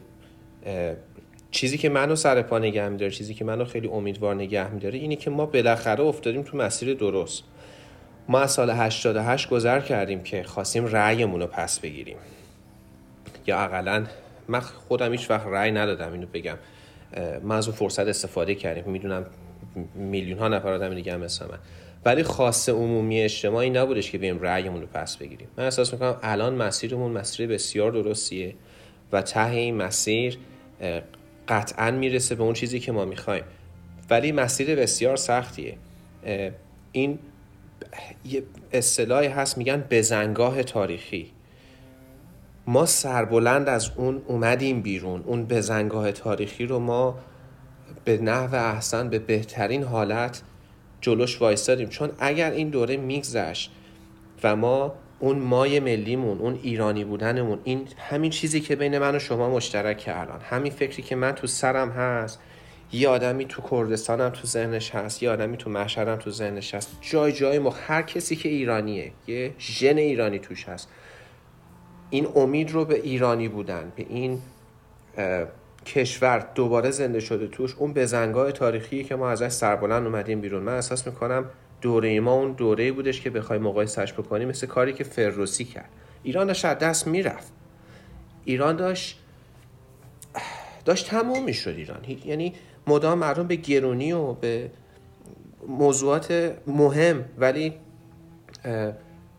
چیزی که منو سر پا نگه میداره چیزی که منو خیلی امیدوار نگه میداره اینه که ما بالاخره افتادیم تو مسیر درست. ما از سال 88 گذر کردیم که خواستیم رأیمون رو پس بگیریم. یا اقلا من خودم هیچ وقت رأی ندادم اینو بگم. من از اون فرصت استفاده کردیم. می‌دونم میلیون ها نفر آدم دیگه هم مثل من. ولی خاص عمومی اجتماعی نبودش که بریم رأیمون رو پس بگیریم. من احساس می‌کنم الان مسیرمون مسیر بسیار درستیه و ته این مسیر قطعا می‌رسه به اون چیزی که ما می‌خوایم. ولی مسیر بسیار سختیه. این یه اصطلاحی هست میگن بزنگاه تاریخی. ما سربلند از اون اومدیم بیرون. اون بزنگاه تاریخی رو ما به نحو احسن به بهترین حالت جلوش وایستادیم. چون اگر این دوره میگذشت و ما اون مای ملیمون اون ایرانی بودنمون این همین چیزی که بین من و شما مشترکه الان همین فکری که من تو سرم هست یه آدمی تو کردستانم تو ذهنش هست یه آدمی تو مشهدم تو ذهنش هست. جای جای ما هر کسی که ایرانیه یه ژن ایرانی توش هست. این امید رو به ایرانی بودن به این کشور دوباره زنده شده توش اون بزنگاه تاریخی که ما ازش سربلند اومدیم بیرون. من احساس می‌کنم دوره ما اون دوره بودش که بخوای مقایسش بکنیم مثل کاری که فروسی کرد. ایران داشت از دست می‌رفت. ایران داشت داشت تموم می‌شد ایران. یعنی مدام مردم به گرونی و به موضوعات مهم ولی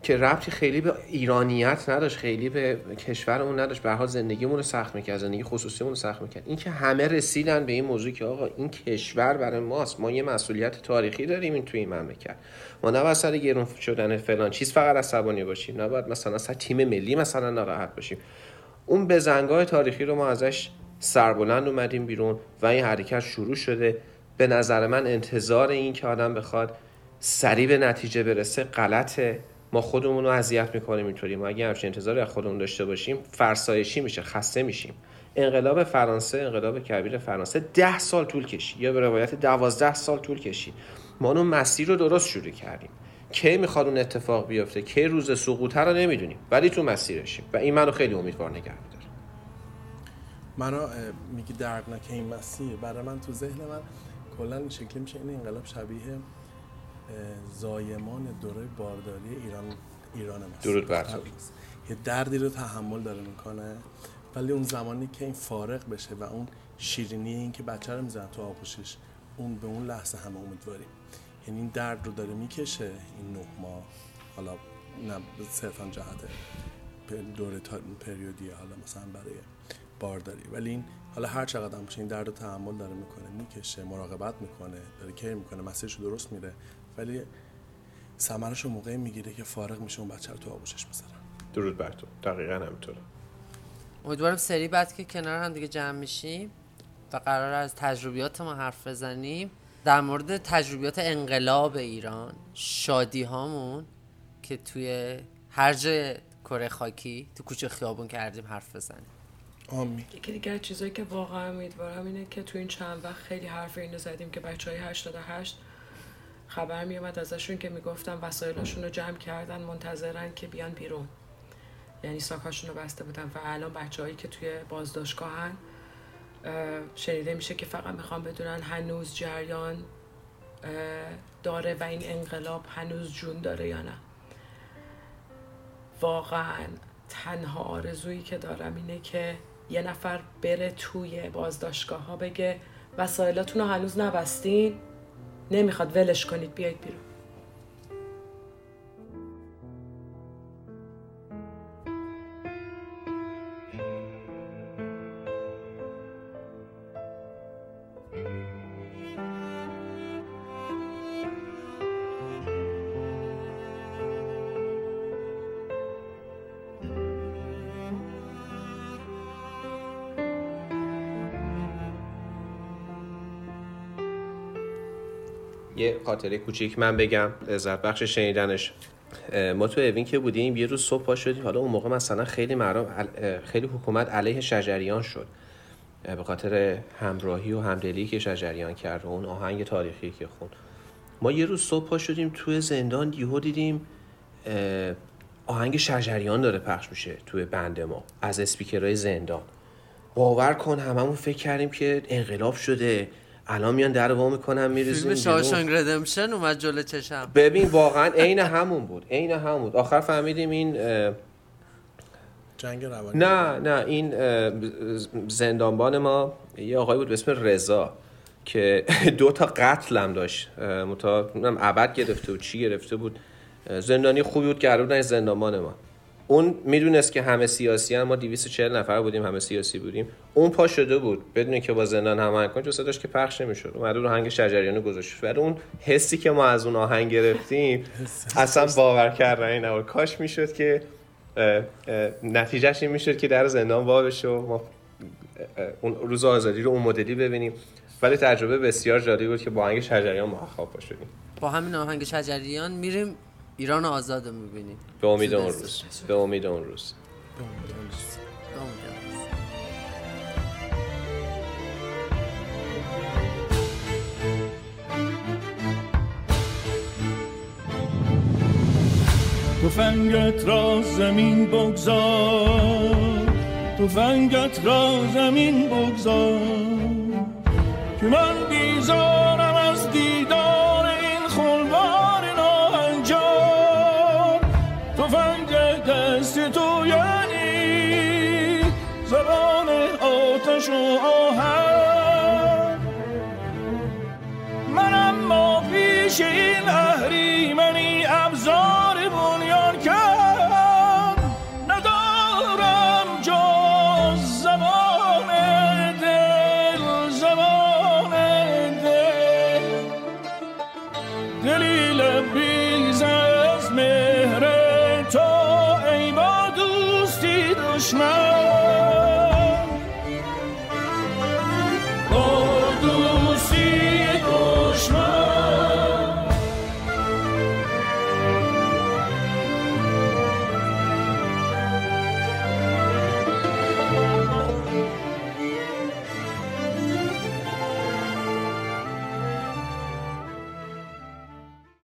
که ربطی خیلی به ایرانیت نداشت خیلی به کشورمون نداشت. به حال زندگیمون رو سخت می‌کرد زندگی خصوصیمون رو سخت می‌کرد. این که همه رسیدن به این موضوع که آقا این کشور برای ماست ما یه مسئولیت تاریخی داریم این توی این مملکت. ما نباید سر گرون شدن فلان چیز فقط عصبانی باشیم. نباید مثلا سر تیم ملی مثلا ناراحت باشیم. اون بزنگاه تاریخی رو ما ازش سربلند اومدیم بیرون و این حرکت شروع شده. به نظر من انتظار این که آدم بخواد سریع به نتیجه برسه غلطه. ما خودمون رو اذیت می‌کنیم اینطوری. ما اگه همچین انتظاری از خودمون داشته باشیم فرسایشی میشه خسته میشیم. انقلاب فرانسه انقلاب کبیر فرانسه ده سال طول کشید. یا به روایت دوازده سال طول کشید. ما اون مسیر رو درست شروع کردیم. کی می‌خواد اون اتفاق بیفته؟ کی روز سقوطه رو نمی‌دونیم. ولی تو مسیرشیم. و این منو خیلی امیدوار نگه میداره. منو میگی دردناک این مسیر. برای من تو ذهن من کلا شکلی میشه این انقلاب شبیه زایمان دوره بارداری ایران ایران ماست درود بر تو. یه دردی رو تحمل داره می‌کنه. ولی اون زمانی که این فارغ بشه و اون شیرینی این که بچه رو می‌زنه تو آغوشش اون به اون لحظه همه امیدواریم. یعنی این درد رو داره می‌کشه این نه ماه. حالا نه صرفا جهت دوره تا پریودی حالا مثلا برای بارداری. ولی این حالا هر چقدر هم این درد رو تحمل داره می‌کنه می‌کشه مراقبت می‌کنه داره کیر می‌کنه مسیرش درست میره. ولی ثمرش رو موقعی می‌گیره که فارغ میشه اون بچه رو تو آغوشش می‌ذارن درود بر تو. دقیقا همینطوره. امیدوارم سری بعد که کنار هم دیگه جمع میشیم و قرار از تجربیات ما حرف بزنیم در مورد تجربیات انقلاب ایران شادی هامون که توی هر جای کره خاکی تو کوچه خیابون کردیم حرف بزنیم. آمین. یکی دیگه از چیزایی که واقعا امیدوارم اینه که تو این چند وقت خیلی حرف اینو زدیم که بچه های 88 خبر میومد ازشون که می‌گفتن وسایلشون رو جمع کردن منتظرن که بیان بیرون. یعنی ساکاشون رو بسته بودن و الان بچههایی که توی بازداشتگاهن اه، شنیده میشه که فقط می‌خوان بدونن هنوز جریان داره و این انقلاب هنوز جون داره یا نه. واقعا تنها آرزویی که دارم اینه که یه نفر بره توی بازداشتگاه ها بگه وسایلاتون رو هنوز نبستین. نمی‌خواد ولش کنید بیاید بیرون. خاطره کوچیک من بگم. لذت بخش شنیدنش. ما تو اوین که بودیم یه روز صبح پا شدیم. حالا اون موقع مثلا خیلی مردم ال- خیلی حکومت علیه شجریان شد. به خاطر همراهی و همدلی که شجریان کرد و اون آهنگ تاریخی که خون. ما یه روز صبح پا شدیم توی زندان یهو دیدیم آهنگ شجریان داره پخش میشه توی بند ما از اسپیکرهای زندان. باور کن هممون فکر کردیم که انقلاب شده. الان میان در وا می‌کنن میریزیم فیلم شاوشانگ ردمشن اومد جلو چشم. ببین واقعا عین همون بود عین همون بود. آخر فهمیدیم این جنگ روانی. نه نه این زندانبان ما یه آقای بود به اسم رضا که دو تا قتل هم داشت متا نمی‌دونم ابد گرفته بود چی گرفته بود؟ زندانی خوبی بود که قرار بود این زندانبان ما. اون می‌دونست که همه سیاسی هم ما 240 نفر بودیم همه سیاسی بودیم. اون پا شده بود بدون که با زندان هماهنگ کنه چون صداش که پخش نمی‌شد. اومد رو آهنگ شجریان گذاشت. ولی اون حسی که ما از اون آهنگ گرفتیم اصلا باور کردنی نبود. کاش می‌شد که نتیجهش این می‌شد که در زندان وا بشه و ما اون روز آزادی رو اون مدلی ببینیم. ولی تجربه بسیار جالبی بود که با آهنگ شجریان ما خواب پا شدیم. با همین آهنگ شجریان میریم ایران آزاد رو می‌بینیم به امید اون روز. به امید اون روز. تفنگت را زمین بگذار. تفنگت را زمین بگذار. که من بیزارم از دیدار این خلوار دست تو یعنی زبان آتش و آهن. من اما پیش این اهریمنی ابزار بنیان کرد